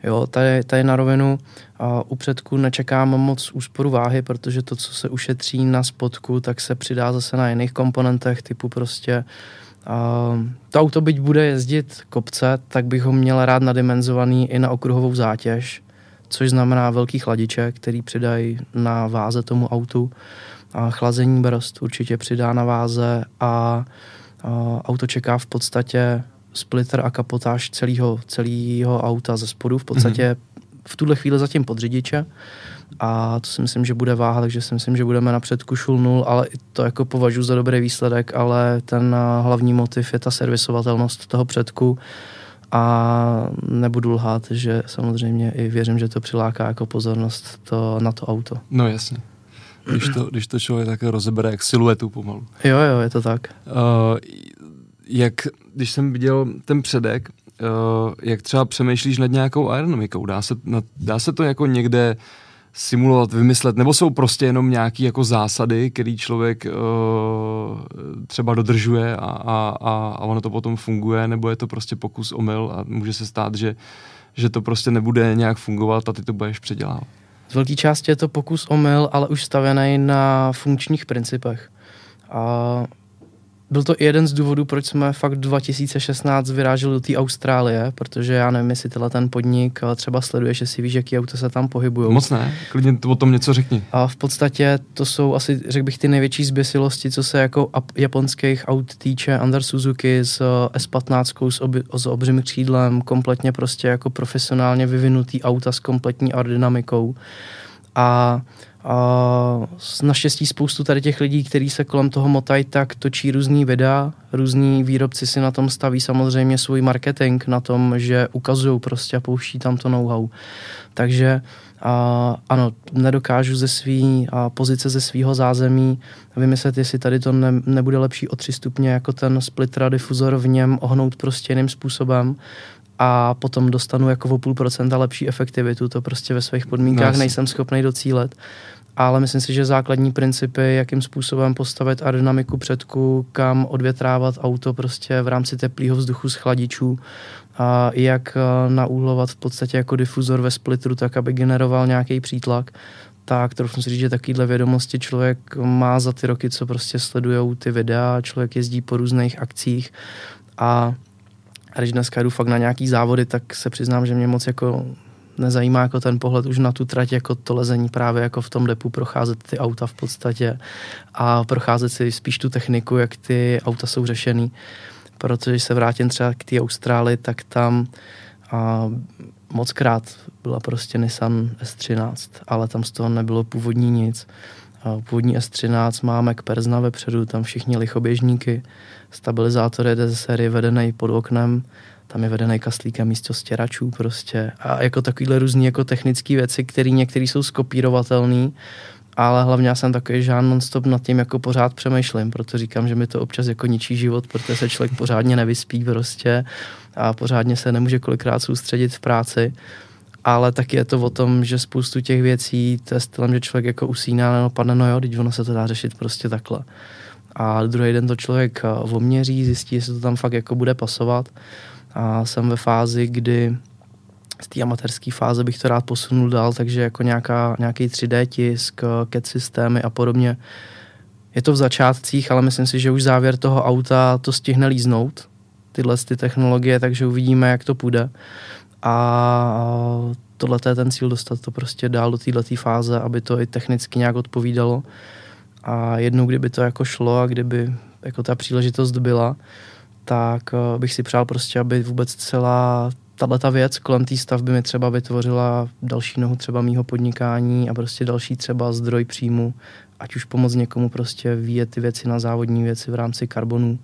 Jo, tady, tady na rovinu a u předku nečekám moc úsporu váhy, protože to, co se ušetří na spodku, tak se přidá zase na jiných komponentech, typu prostě a, to auto, byť bude jezdit kopce, tak bych ho měl rád nadimenzovaný i na okruhovou zátěž, což znamená velký chladiče, který přidají na váze tomu autu. A chlazení brzd určitě přidá na váze a, a auto čeká v podstatě splitter a kapotáž celého, celého auta ze spodu, v podstatě mm-hmm. v tuhle chvíli zatím pod řidiče a to si myslím, že bude váha, takže si myslím, že budeme na předku šul nul, ale i to jako považuji za dobrý výsledek, ale ten eh, hlavní motiv je ta servisovatelnost toho předku a nebudu lhát, že samozřejmě i věřím, že to přiláká jako pozornost to, na to auto. No jasně. Když to, když to člověk tak rozebere jak siluetu pomalu. Jo, jo, je to tak. Uh, jak, když jsem viděl ten předek, uh, jak třeba přemýšlíš nad nějakou aerodynamikou, dá se, nad, dá se to jako někde simulovat, vymyslet, nebo jsou prostě jenom nějaké jako zásady, který člověk uh, třeba dodržuje a, a, a, a ono to potom funguje, nebo je to prostě pokus omyl a může se stát, že, že to prostě nebude nějak fungovat a ty to budeš předělávat. Z velké části je to pokus omyl, ale už stavěný na funkčních principech. A byl to i jeden z důvodů, proč jsme fakt 2016 vyráželi do té Austrálie, protože já nevím, jestli tenhle ten podnik třeba sleduješ, jestli víš, jaký auto se tam pohybují. Moc ne, klidně o tom něco řekni. A v podstatě to jsou asi, řekl bych, ty největší zběsilosti, co se jako japonských aut týče. Under Suzuki s eh, S15 s, oby, s obřím křídlem, kompletně prostě jako profesionálně vyvinutý auta s kompletní aerodynamikou. A a naštěstí spoustu tady těch lidí, kteří se kolem toho motají, tak točí různý videa, různí výrobci si na tom staví samozřejmě svůj marketing, na tom, že ukazují prostě a pouští tam to know-how. Takže a, ano, nedokážu ze svý a, pozice ze svého zázemí vymyslet, jestli tady to ne, nebude lepší o tři stupně jako ten splitter difuzor v něm ohnout prostě jiným způsobem a potom dostanu jako o půl procenta lepší efektivitu. To prostě ve svých podmínkách no, nejsem schopný docílet. Ale myslím si, že základní principy, jakým způsobem postavit aerodynamiku předku, kam odvětrávat auto prostě v rámci teplého vzduchu z chladičů, a jak eh, naúhlovat v podstatě jako difuzor ve splitru, tak aby generoval nějaký přítlak, tak trochu si říct, že takovýhle vědomosti člověk má za ty roky, co prostě sledují ty videa, člověk jezdí po různých akcích a a když dneska jdu fakt na nějaký závody, tak se přiznám, že mě moc jako nezajímá jako ten pohled už na tu trať, jako to lezení právě jako v tom depu, procházet ty auta v podstatě a procházet si spíš tu techniku, jak ty auta jsou řešený. Protože se vrátím třeba k té Austrálii, tak tam a moc krát byla prostě Nissan S13, ale tam z toho nebylo původní nic. Původní S13 má Mac Persna vepředu, tam všichni lichoběžníky, stabilizátor jede ze série vedený pod oknem, tam je vedený kaslíkem místo stěračů prostě a jako takovýhle různý jako technické věci, které některé jsou skopírovatelné ale hlavně já jsem takový žán non-stop nad tím jako pořád přemýšlím, proto říkám, že mi to občas jako ničí život, protože se člověk pořádně nevyspí prostě a pořádně se nemůže kolikrát soustředit v práci ale taky je to o tom, že spoustu těch věcí, to je stylem, že člověk jako usíná, no padne, no jo, teď ono se to dá řešit prostě takhle. A druhý den to člověk eh, oměří, zjistí, jestli to tam fakt jako bude pasovat. A jsem ve fázi, kdy z té amatérské fáze bych to rád posunul dál, takže jako nějaká, nějaký 3D tisk, CAD systémy a podobně. Je to v začátcích, ale myslím si, že už závěr toho auta to stihne líznout, tyhle ty technologie, takže uvidíme, jak to půjde. A tohle je ten cíl dostat to prostě dál do této fáze, aby to i technicky nějak odpovídalo. A jednou, kdyby to jako šlo a kdyby jako ta příležitost byla, tak eh, bych si přál prostě, aby vůbec celá tahle ta věc kolem té stavby mi třeba vytvořila další nohu třeba mýho podnikání a prostě další třeba zdroj příjmu, ať už pomoct někomu prostě vyjet ty věci na závodní věci v rámci karbonů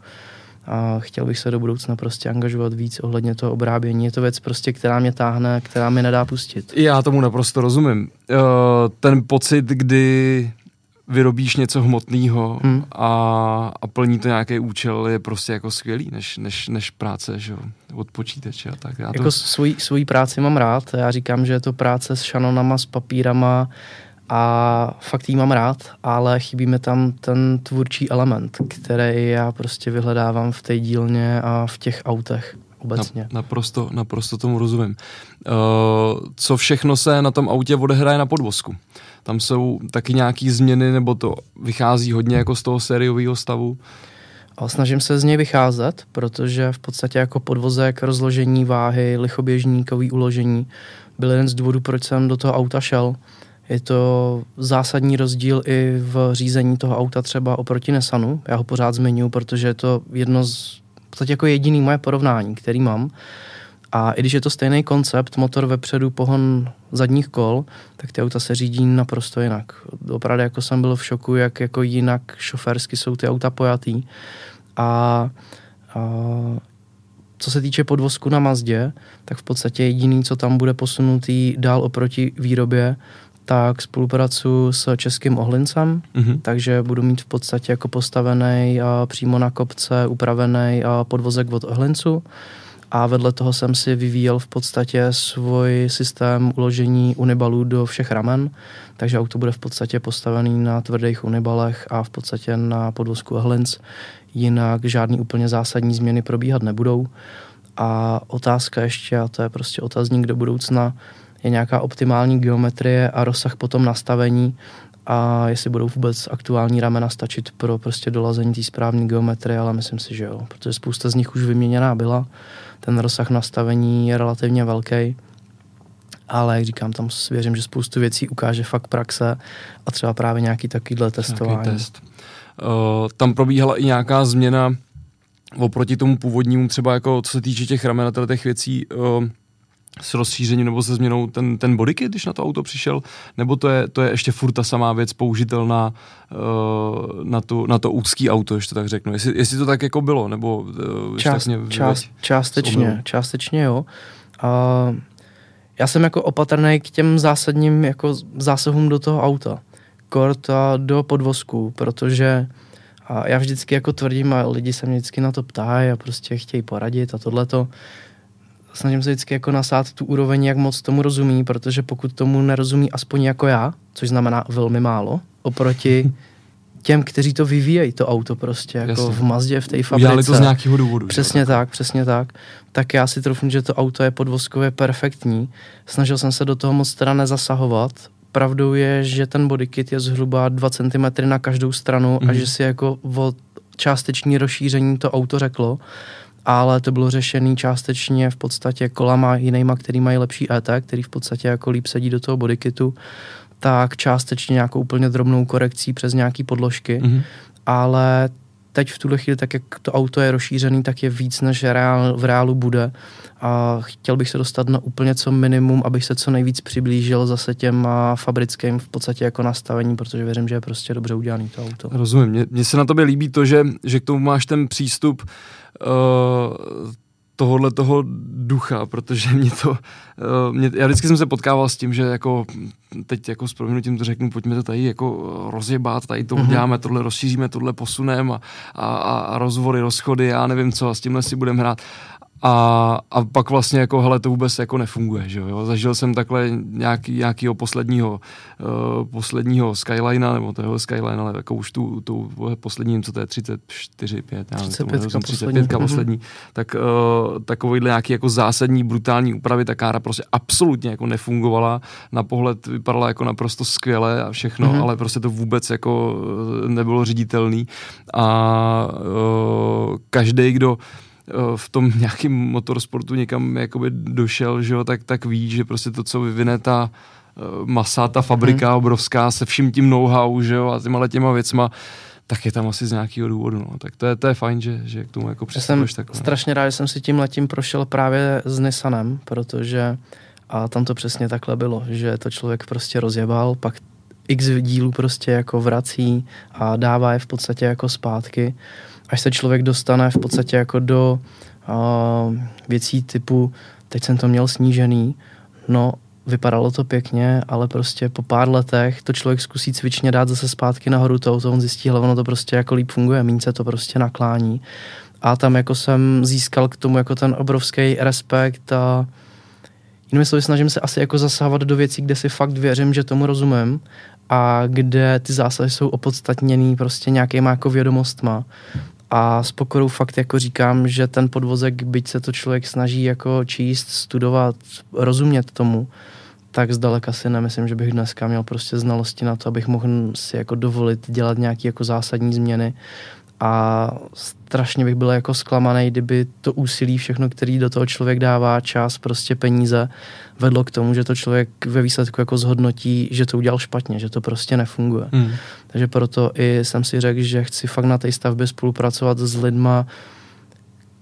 a chtěl bych se do budoucna prostě angažovat víc ohledně toho obrábění. Je to věc prostě, která mě táhne, která mi nedá pustit. Já tomu naprosto rozumím. Uh, ten pocit, kdy vyrobíš něco hmotného hmm. a, a plní to nějaký účel, je prostě jako skvělý, než, než, než práce že jo, od počítače a tak. Já to... Jako svoji, svoji práci mám rád, já říkám, že je to práce s šanonama, s papírama, a fakt jí mám rád, ale chybí mi tam ten tvůrčí element, který já prostě vyhledávám v té dílně a v těch autech obecně. Na, naprosto, naprosto tomu rozumím. Uh, co všechno se na tom autě odehraje na podvozku? Tam jsou taky nějaké změny, nebo to vychází hodně jako z toho sériového stavu? A snažím se z něj vycházet, protože v podstatě jako podvozek, rozložení váhy, lichoběžníkový uložení byl jeden z důvodů, proč jsem do toho auta šel. Je to zásadní rozdíl i v řízení toho auta třeba oproti Nessanu. Já ho pořád zmiňuji, protože je to jedno z, podstatě jako jediný moje porovnání, který mám. A i když je to stejný koncept, motor vepředu, pohon zadních kol, tak ty auta se řídí naprosto jinak. Opravdu jako jsem byl v šoku, jak jako jinak šoférsky jsou ty auta pojatý. A, a co se týče podvozku na Mazdě, tak v podstatě jediný, co tam bude posunutý dál oproti výrobě, tak spolupracuji s českým ohlincem, mm-hmm. takže budu mít v podstatě jako postavený a přímo na kopce upravený a podvozek od ohlincu a vedle toho jsem si vyvíjel v podstatě svůj systém uložení unibalů do všech ramen, takže auto bude v podstatě postavený na tvrdých unibalech a v podstatě na podvozku ohlinc, jinak žádný úplně zásadní změny probíhat nebudou. A otázka ještě, a to je prostě otazník do budoucna, je nějaká optimální geometrie a rozsah potom nastavení a jestli budou vůbec aktuální ramena stačit pro prostě dolazení té správné geometrie, ale myslím si, že jo, protože spousta z nich už vyměněná byla. Ten rozsah nastavení je relativně velký, ale jak říkám, tam věřím, že spoustu věcí ukáže fakt praxe a třeba právě nějaký takovýhle testování. Nějaký test. Uh, tam probíhala i nějaká změna oproti tomu původnímu, třeba jako co se týče těch ramen a těch věcí, uh, s rozšířením nebo se změnou ten, ten bodykit, když na to auto přišel, nebo to je, to je ještě furt ta samá věc použitelná uh, na, tu, na to úzký auto, ještě to tak řeknu. Jestli, jestli to tak jako bylo, nebo uh, Část, mě, část, částečně, částečně jo. Uh, já jsem jako opatrný k těm zásadním jako zásahům do toho auta. Kort a do podvozku, protože a já vždycky jako tvrdím a lidi se mě vždycky na to ptají a prostě chtějí poradit a tohleto snažím se vždycky jako nasát tu úroveň, jak moc tomu rozumí, protože pokud tomu nerozumí aspoň jako já, což znamená velmi málo, oproti těm, kteří to vyvíjejí, to auto prostě, jako Jasně. v Mazdě, v té fabrice. Udělali to z nějakého důvodu. Přesně že? tak, přesně tak. Tak já si trofím, že to auto je podvozkově perfektní. Snažil jsem se do toho moc teda nezasahovat. Pravdou je, že ten bodykit je zhruba 2 cm na každou stranu mm-hmm. a mhm. že si jako o částečný rozšíření to auto řeklo ale to bylo řešené částečně v podstatě kolama jinýma, který mají lepší ET, který v podstatě jako líp sedí do toho bodykitu, tak částečně nějakou úplně drobnou korekcí přes nějaký podložky, mm-hmm. ale teď v tuhle chvíli, tak jak to auto je rozšířený, tak je víc, než reál, v reálu bude. A chtěl bych se dostat na úplně co minimum, abych se co nejvíc přiblížil zase těm fabrickým v podstatě jako nastavení, protože věřím, že je prostě dobře udělaný to auto. Rozumím. Mně se na tobě líbí to, že, že k tomu máš ten přístup uh, tohohle toho ducha, protože mě to, uh, mě, já vždycky jsem se potkával s tím, že jako teď jako s proměnutím to řeknu, pojďme to tady jako rozjebat, tady to mm-hmm. uděláme, tohle rozšíříme, tohle posuneme a, a, a rozvory, rozchody, já nevím co, a s tímhle si budeme hrát. A, a pak vlastně jako, hele, to vůbec jako nefunguje, že jo. Zažil jsem takhle nějaký, nějakýho posledního, uh, posledního Skylinea, nebo toho Skyline, ale jako už tu, tu poslední, co to je, 34, 5, já 35, nevím, 35 poslední, poslední. Tak uh, takovýhle nějaký jako zásadní, brutální úpravy, ta kára prostě absolutně jako nefungovala, na pohled vypadala jako naprosto skvěle a všechno, mm-hmm. ale prostě to vůbec jako eh, nebylo ředitelný. A uh, každý, kdo Eh, v tom nějakém motorsportu někam jakoby došel, že jo, tak, tak ví, že prostě to, co vyvine ta eh, masa, ta fabrika hmm. obrovská se vším tím know-how, že jo, a těma těma věcma, tak je tam asi z nějakého důvodu. No. Tak to je, to je fajn, že, že k tomu jako přistupuješ jsem takhle. strašně rád, že jsem si tím letím prošel právě s Nissanem, protože a tam to přesně takhle bylo, že to člověk prostě rozjebal, pak x dílů prostě jako vrací a dává je v podstatě jako zpátky až se člověk dostane v podstatě jako do uh, věcí typu, teď jsem to měl snížený, no vypadalo to pěkně, ale prostě po pár letech to člověk zkusí cvičně dát zase zpátky nahoru to, to on zjistí, ale ono to prostě jako líp funguje, méně se to prostě naklání. A tam jako jsem získal k tomu jako ten obrovský respekt a jinými slovy snažím se asi jako zasahovat do věcí, kde si fakt věřím, že tomu rozumím a kde ty zásahy jsou opodstatněný prostě nějakýma jako vědomostma a s pokorou fakt jako říkám, že ten podvozek, byť se to člověk snaží jako číst, studovat, rozumět tomu, tak zdaleka si nemyslím, že bych dneska měl prostě znalosti na to, abych mohl si jako dovolit dělat nějaké jako zásadní změny a strašně bych byl jako zklamaný, kdyby to úsilí všechno, který do toho člověk dává, čas, prostě peníze, vedlo k tomu, že to člověk ve výsledku jako zhodnotí, že to udělal špatně, že to prostě nefunguje. Hmm. Takže proto i jsem si řekl, že chci fakt na té stavbě spolupracovat s lidma,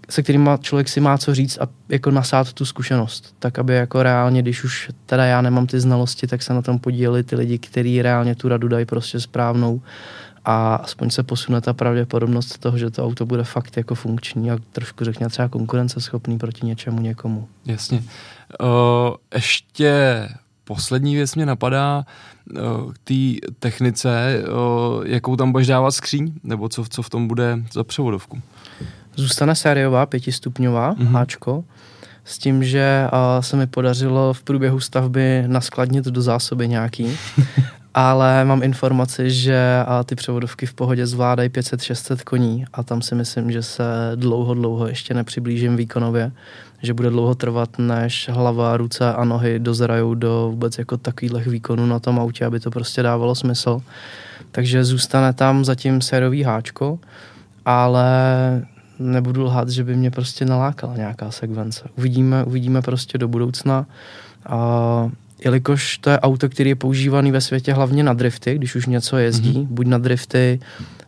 se kterými člověk si má co říct a jako nasát tu zkušenost. Tak, aby jako reálně, když už teda já nemám ty znalosti, tak se na tom podíleli ty lidi, kteří reálně tu radu dají prostě správnou a aspoň se posune ta pravděpodobnost toho, že to auto bude fakt jako funkční a trošku řekněme třeba konkurenceschopný proti něčemu někomu. Jasně. Uh, ještě poslední věc mě napadá k té technice, jakou tam budeš dávat skříň, nebo co, co v tom bude za převodovku? Zůstane sériová pětistupňová mm-hmm. háčko, s tím, že se mi podařilo v průběhu stavby naskladnit do zásoby nějaký ale mám informaci, že a ty převodovky v pohodě zvládají 500-600 koní a tam si myslím, že se dlouho, dlouho ještě nepřiblížím výkonově, že bude dlouho trvat, než hlava, ruce a nohy dozrajou do vůbec jako takových výkonů na tom autě, aby to prostě dávalo smysl. Takže zůstane tam zatím sérový háčko, ale nebudu lhát, že by mě prostě nalákala nějaká sekvence. Uvidíme, uvidíme prostě do budoucna. A jelikož to je auto, který je používaný ve světě hlavně na drifty, když už něco jezdí, mm-hmm. buď na drifty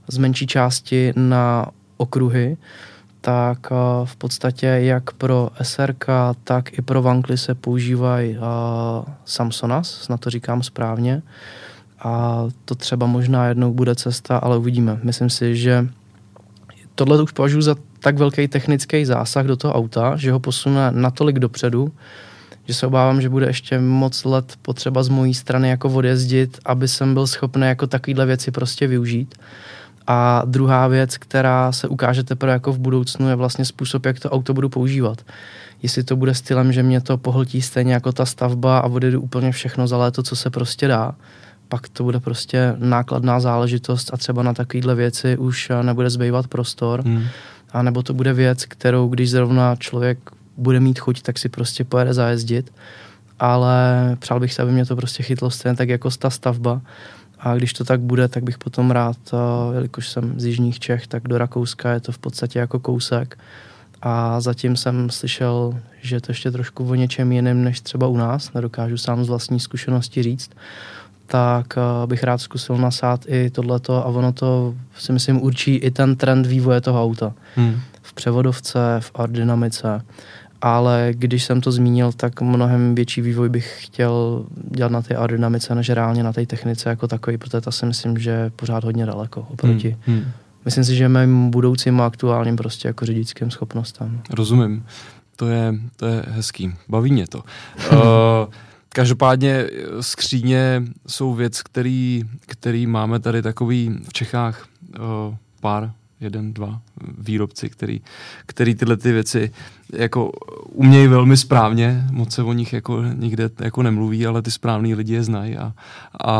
z menší části na okruhy, tak uh, v podstatě jak pro SRK, tak i pro Vankly se používají uh, Samsonas, snad to říkám správně. A to třeba možná jednou bude cesta, ale uvidíme. Myslím si, že tohle už považuji za tak velký technický zásah do toho auta, že ho posune natolik dopředu, že se obávám, že bude ještě moc let potřeba z mojí strany jako odjezdit, aby jsem byl schopný jako takovýhle věci prostě využít. A druhá věc, která se ukáže teprve jako v budoucnu, je vlastně způsob, jak to auto budu používat. Jestli to bude stylem, že mě to pohltí stejně jako ta stavba a odjedu úplně všechno za léto, co se prostě dá, pak to bude prostě nákladná záležitost a třeba na takovéhle věci už nebude zbývat prostor. Hmm. A nebo to bude věc, kterou když zrovna člověk bude mít chuť, tak si prostě pojede zajezdit. Ale přál bych se, aby mě to prostě chytlo stejně tak jako ta stavba. A když to tak bude, tak bych potom rád, jelikož jsem z Jižních Čech, tak do Rakouska je to v podstatě jako kousek. A zatím jsem slyšel, že to ještě trošku o něčem jiném než třeba u nás, nedokážu sám z vlastní zkušenosti říct, tak bych rád zkusil nasát i tohleto a ono to si myslím určí i ten trend vývoje toho auta. Hmm. V převodovce, v aerodynamice ale když jsem to zmínil, tak mnohem větší vývoj bych chtěl dělat na té aerodynamice, než reálně na té technice jako takový, protože to si myslím, že je pořád hodně daleko oproti. Hmm, hmm. Myslím si, že mým budoucím a aktuálním prostě jako řidičským schopnostem. Rozumím. to je, to je hezký. Baví mě to. uh, každopádně skříně jsou věc, který, který máme tady takový v Čechách uh, pár jeden, dva výrobci, který, který tyhle ty věci jako umějí velmi správně, moc se o nich jako nikde jako nemluví, ale ty správní lidi je znají a, a,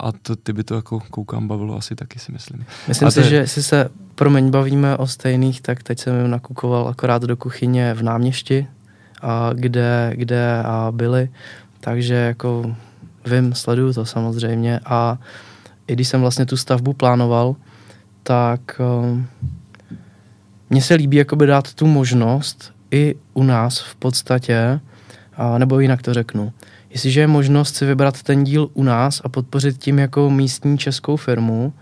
a to, ty by to jako koukám bavilo asi taky si myslím. Myslím a si, je... že jestli se promiň bavíme o stejných, tak teď jsem jim nakukoval akorát do kuchyně v náměšti, a kde, kde a byli, takže jako vím, sleduju to samozřejmě. A i když jsem vlastně tu stavbu plánoval, tak uh, mně se líbí jakoby dát tu možnost i u nás v podstatě, uh, nebo jinak to řeknu. Jestliže je možnost si vybrat ten díl u nás a podpořit tím jako místní českou firmu,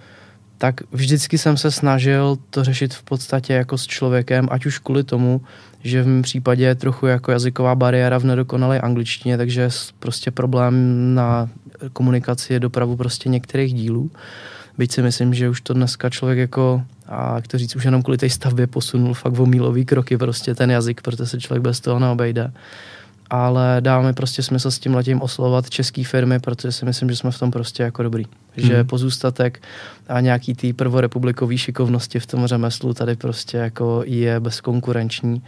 tak vždycky jsem se snažil to řešit v podstatě jako s člověkem, ať už kvůli tomu, že v mém případě je trochu jako jazyková bariéra v nedokonalé angličtině, takže prostě problém na komunikaci je dopravu prostě některých dílů. Byť si myslím, že už to dneska člověk jako, a jak to říct, už jenom kvůli té stavbě posunul fakt o mílový kroky prostě ten jazyk, protože se člověk bez toho neobejde. Ale dáme prostě smysl s tím letím oslovovat české firmy, protože si myslím, že jsme v tom prostě jako dobrý. Že hmm. pozůstatek a nějaký tý prvorepublikový šikovnosti v tom řemeslu tady prostě jako je bezkonkurenční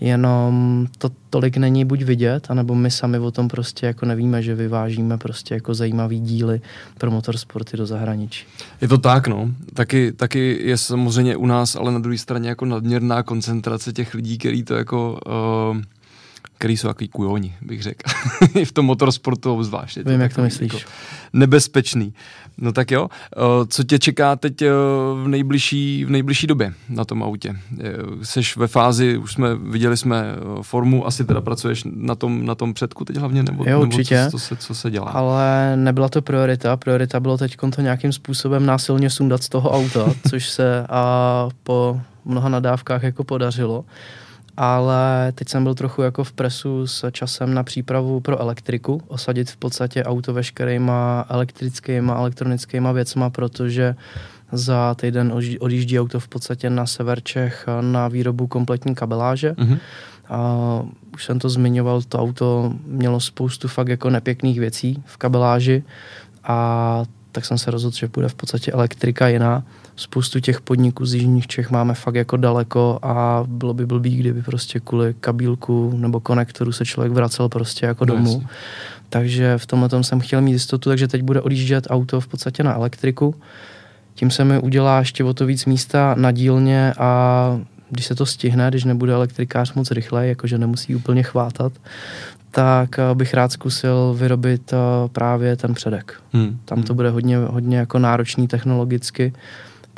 jenom to tolik není buď vidět, anebo my sami o tom prostě jako nevíme, že vyvážíme prostě jako zajímavý díly pro motorsporty do zahraničí. Je to tak, no. Taky, taky je samozřejmě u nás, ale na druhé straně jako nadměrná koncentrace těch lidí, který to jako uh, který jsou takový kujoni, bych řekl. I v tom motorsportu obzvlášť. Vím, jak to myslíš. Jako nebezpečný. No tak jo, eh, co tě čeká teď eh, v nejbližší, v nejbližší době na tom autě? Seš ve fázi, už jsme, viděli jsme eh, formu, asi teda pracuješ na tom, na tom předku teď hlavně, nebo, jo, určitě, nebo co, co, se, co se dělá? Ale nebyla to priorita, priorita bylo teď to nějakým způsobem násilně sundat z toho auta, což se a po mnoha nadávkách jako podařilo ale teď jsem byl trochu jako v presu s časem na přípravu pro elektriku, osadit v podstatě auto veškerýma elektrickýma, elektronickýma věcma, protože za týden odjíždí auto v podstatě na sever Čech na výrobu kompletní kabeláže. Mm-hmm. A už jsem to zmiňoval, to auto mělo spoustu fakt jako nepěkných věcí v kabeláži a tak jsem se rozhodl, že bude v podstatě elektrika jiná spoustu těch podniků z Jižních Čech máme fakt jako daleko a bylo by blbý, kdyby prostě kvůli kabílku nebo konektoru se člověk vracel prostě jako no, domů. Jasně. Takže v tomhle tom jsem chtěl mít jistotu, takže teď bude odjíždět auto v podstatě na elektriku. Tím se mi udělá ještě o to víc místa na dílně a když se to stihne, když nebude elektrikář moc rychle, jakože nemusí úplně chvátat, tak eh, bych rád zkusil vyrobit eh, právě ten předek. Hmm. Tam to bude hodně, hodně jako náročný technologicky,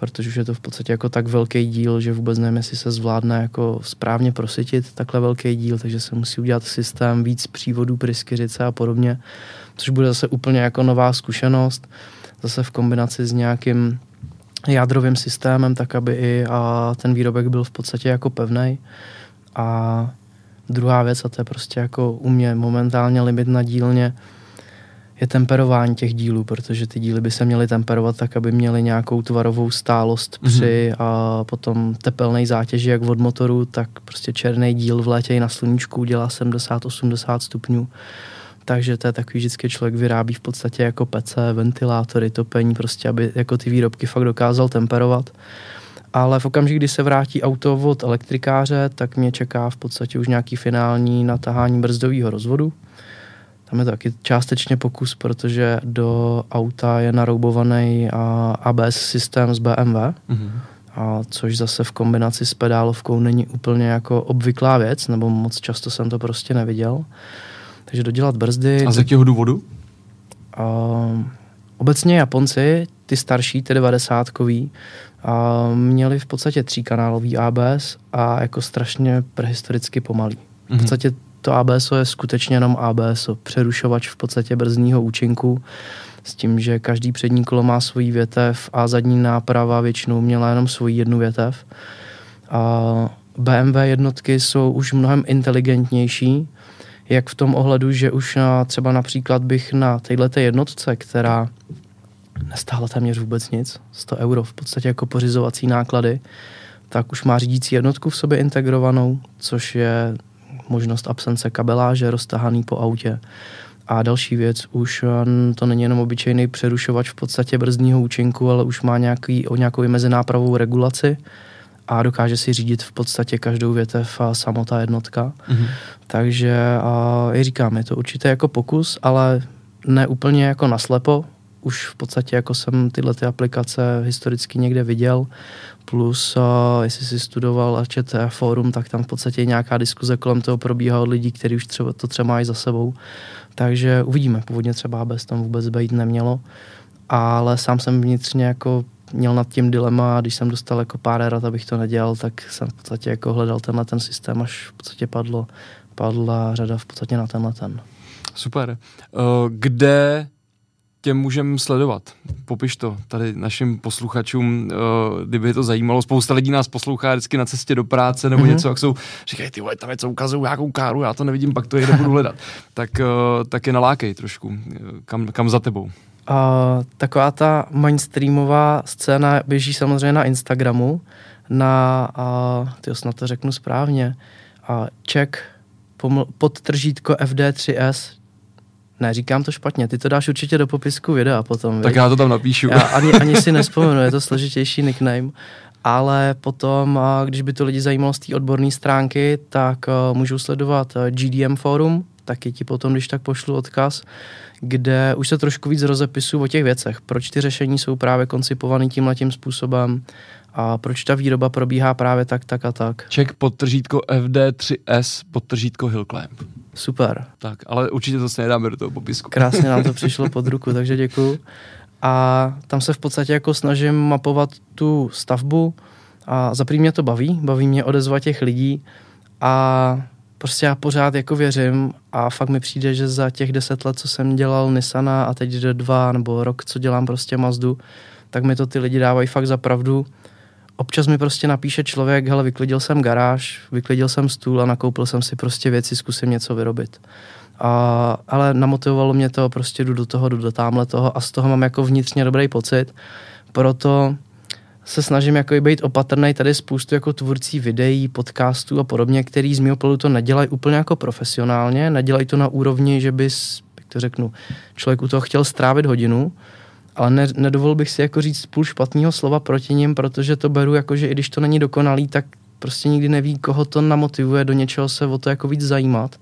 protože už je to v podstatě jako tak velký díl, že vůbec nevím, jestli se zvládne jako správně prosytit takhle velký díl, takže se musí udělat systém víc přívodů, pryskyřice a podobně, což bude zase úplně jako nová zkušenost, zase v kombinaci s nějakým jádrovým systémem, tak aby i a ten výrobek byl v podstatě jako pevný. A druhá věc, a to je prostě jako u mě momentálně limit na dílně, je temperování těch dílů, protože ty díly by se měly temperovat tak, aby měly nějakou tvarovou stálost mhm. při mm-hmm. a potom tepelné zátěži jak od motoru, tak prostě černý díl v létě i na sluníčku dělá 70-80 stupňů. Takže to je takový vždycky člověk vyrábí v podstatě jako PC, ventilátory, topení, prostě aby jako ty výrobky fakt dokázal temperovat. Ale v okamžiku, kdy se vrátí auto od elektrikáře, tak mě čeká v podstatě už nějaký finální natahání brzdového rozvodu tam je to taky částečně pokus, protože do auta je naroubovaný ABS systém z BMW, mm-hmm. a což zase v kombinaci s pedálovkou není úplně jako obvyklá věc, nebo moc často jsem to prostě neviděl. Takže dodělat brzdy... A z jakého důvodu? A, obecně Japonci, ty starší, ty 90 a měli v podstatě tříkanálový ABS a jako strašně prehistoricky pomalý. V mhm. podstatě to ABS je skutečně jenom ABS, přerušovač v podstatě brzdního účinku, s tím, že každý přední kolo má svůj větev a zadní náprava většinou měla jenom svoji jednu větev. A BMW jednotky jsou už mnohem inteligentnější, jak v tom ohledu, že už na, třeba například bych na této jednotce, která nestála téměř vůbec nic, 100 euro v podstatě jako pořizovací náklady, tak už má řídící jednotku v sobě integrovanou, což je možnost absence kabeláže roztahaný po autě. A další věc, už to není jenom obyčejný přerušovač v podstatě brzdního účinku, ale už má nějaký, o nějakou mezinápravou regulaci a dokáže si řídit v podstatě každou větev a samotá jednotka. Mm-hmm. Takže a, i říkám, je to určitě jako pokus, ale ne úplně jako naslepo, už v podstatě jako jsem tyhle ty aplikace historicky někde viděl, plus uh, jestli si studoval a čete fórum, tak tam v podstatě nějaká diskuze kolem toho probíhá od lidí, kteří už třeba to třeba mají za sebou. Takže uvidíme, původně třeba bez tam vůbec být nemělo, ale sám jsem vnitřně jako měl nad tím dilema a když jsem dostal jako pár rad, abych to nedělal, tak jsem v podstatě jako hledal tenhle ten systém, až v podstatě padlo, padla řada v podstatě na tenhle ten. Super. Uh, kde tě můžeme sledovat? Popiš to tady našim posluchačům, uh, kdyby je to zajímalo. Spousta lidí nás poslouchá vždycky na cestě do práce nebo mm-hmm. něco, jak jsou, říkají, ty vole, tam něco ukazují, nějakou káru, já to nevidím, pak to jde budu hledat. tak, uh, tak je nalákej trošku, kam, kam za tebou. Uh, taková ta mainstreamová scéna běží samozřejmě na Instagramu, na, uh, ty snad to řeknu správně, uh, check poml- podtržítko FD3S, ne, říkám to špatně, ty to dáš určitě do popisku videa potom. Tak viď? já to tam napíšu. Já ani, ani si nespomenu, je to složitější nickname. Ale potom, když by to lidi zajímalo z té odborné stránky, tak můžou sledovat GDM forum, taky ti potom, když tak pošlu odkaz, kde už se trošku víc rozepisu o těch věcech. Proč ty řešení jsou právě koncipované tímhle tím způsobem a proč ta výroba probíhá právě tak, tak a tak. Ček podtržítko FD3S podtržítko Hillclimb. Super. Tak, ale určitě to se nedáme do toho popisku. Krásně nám to přišlo pod ruku, takže děkuju. A tam se v podstatě jako snažím mapovat tu stavbu a za mě to baví, baví mě odezva těch lidí a prostě já pořád jako věřím a fakt mi přijde, že za těch deset let, co jsem dělal Nissana a teď do dva nebo rok, co dělám prostě Mazdu, tak mi to ty lidi dávají fakt za pravdu. Občas mi prostě napíše člověk, hele, vyklidil jsem garáž, vyklidil jsem stůl a nakoupil jsem si prostě věci, zkusím něco vyrobit. A, ale namotivovalo mě to, prostě jdu do toho, jdu do tamhle toho a z toho mám jako vnitřně dobrý pocit. Proto se snažím jako být opatrný tady spoustu jako tvůrcí videí, podcastů a podobně, který z mého pohledu to nedělají úplně jako profesionálně, nedělají to na úrovni, že bys, jak to řeknu, člověk u toho chtěl strávit hodinu, ale ne, nedovolil bych si jako říct půl špatného slova proti ním, protože to beru jako, že i když to není dokonalý, tak prostě nikdy neví, koho to namotivuje do něčeho se o to jako víc zajímat.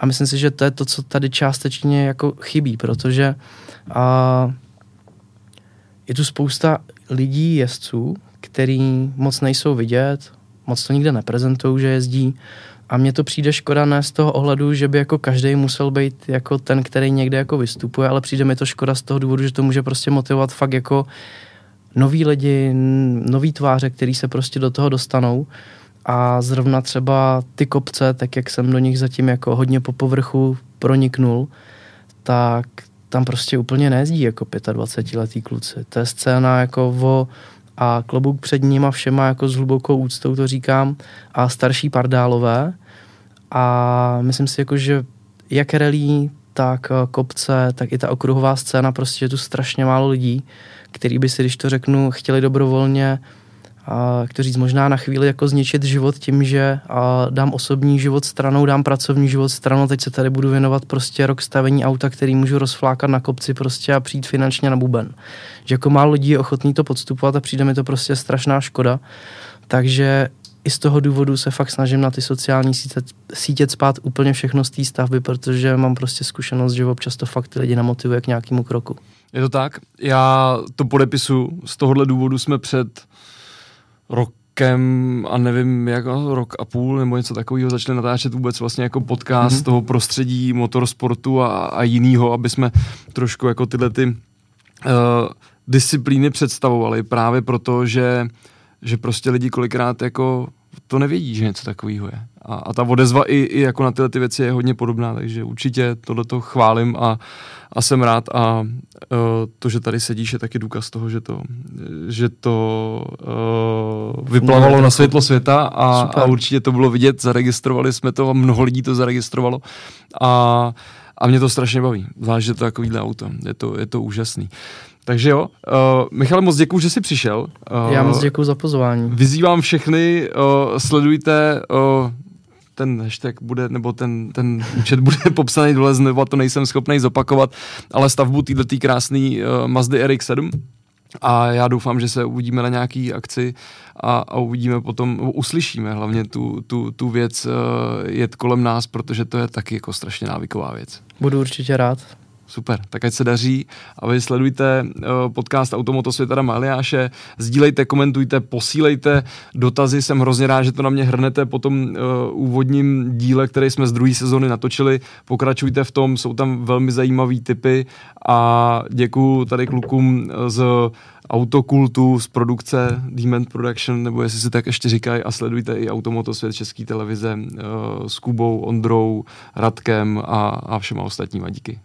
A myslím si, že to je to, co tady částečně jako chybí, protože a, je tu spousta lidí, jezdců, který moc nejsou vidět, moc to nikde neprezentují, že jezdí. A mně to přijde škoda ne z toho ohledu, že by jako každý musel být jako ten, který někde jako vystupuje, ale přijde mi to škoda z toho důvodu, že to může prostě motivovat fakt jako noví lidi, noví tváře, který se prostě do toho dostanou. A zrovna třeba ty kopce, tak jak jsem do nich zatím jako hodně po povrchu proniknul, tak tam prostě úplně nejezdí jako 25-letý kluci. To je scéna jako o a klobouk před nima všema jako s hlubokou úctou to říkám. A starší pardálové. A myslím si jako, že jak relí, tak eh, kopce, tak i ta okruhová scéna, prostě je tu strašně málo lidí, který by si, když to řeknu, chtěli dobrovolně a, jak to říct, možná na chvíli jako zničit život tím, že a, dám osobní život stranou, dám pracovní život stranou, teď se tady budu věnovat prostě rok stavení auta, který můžu rozflákat na kopci prostě a přijít finančně na buben. Že jako málo lidí je ochotný to podstupovat a přijde mi to prostě strašná škoda. Takže i z toho důvodu se fakt snažím na ty sociální sítě, sítě spát úplně všechno z té stavby, protože mám prostě zkušenost, že občas to fakt ty lidi namotivuje k nějakému kroku. Je to tak? Já to podepisu. Z tohohle důvodu jsme před rokem a nevím, jak rok a půl nebo něco takového začali natáčet vůbec vlastně jako podcast mm-hmm. toho prostředí motorsportu a, a jinýho, aby jsme trošku jako tyhle ty uh, disciplíny představovali právě proto, že, že prostě lidi kolikrát jako to nevědí, že něco takového je. A, a ta odezva i, i jako na tyhle ty věci je hodně podobná, takže určitě tohleto chválím a, a jsem rád a uh, to, že tady sedíš, je taky důkaz toho, že to, že to uh, vyplavalo na světlo světa a, a určitě to bylo vidět, zaregistrovali jsme to a mnoho lidí to zaregistrovalo a, a mě to strašně baví, zvlášť, že to takovýhle auto, je to, je to úžasný. Takže jo, uh, Michale, moc děkuji, že jsi přišel. Uh, Já moc děkuji za pozvání. Vyzývám všechny, uh, sledujte uh, ten hashtag bude, nebo ten, ten účet bude popsaný dole, nebo to nejsem schopný zopakovat, ale stavbu této krásné uh, Mazdy RX-7 a já doufám, že se uvidíme na nějaký akci a, a uvidíme potom, uslyšíme hlavně tu, tu, tu věc uh, jet kolem nás, protože to je taky jako strašně návyková věc. Budu určitě rád. Super, tak ať se daří. A vy sledujte uh, podcast Automotosvěta Maliáše, sdílejte, komentujte, posílejte dotazy, jsem hrozně rád, že to na mě hrnete po tom uh, úvodním díle, který jsme z druhé sezóny natočili, pokračujte v tom, jsou tam velmi zajímavé typy a děkuju tady klukům z autokultu, z produkce Dement Production, nebo jestli si tak ještě říkají a sledujte i Automotosvět České televize uh, s Kubou, Ondrou, Radkem a, a všema ostatníma. Díky.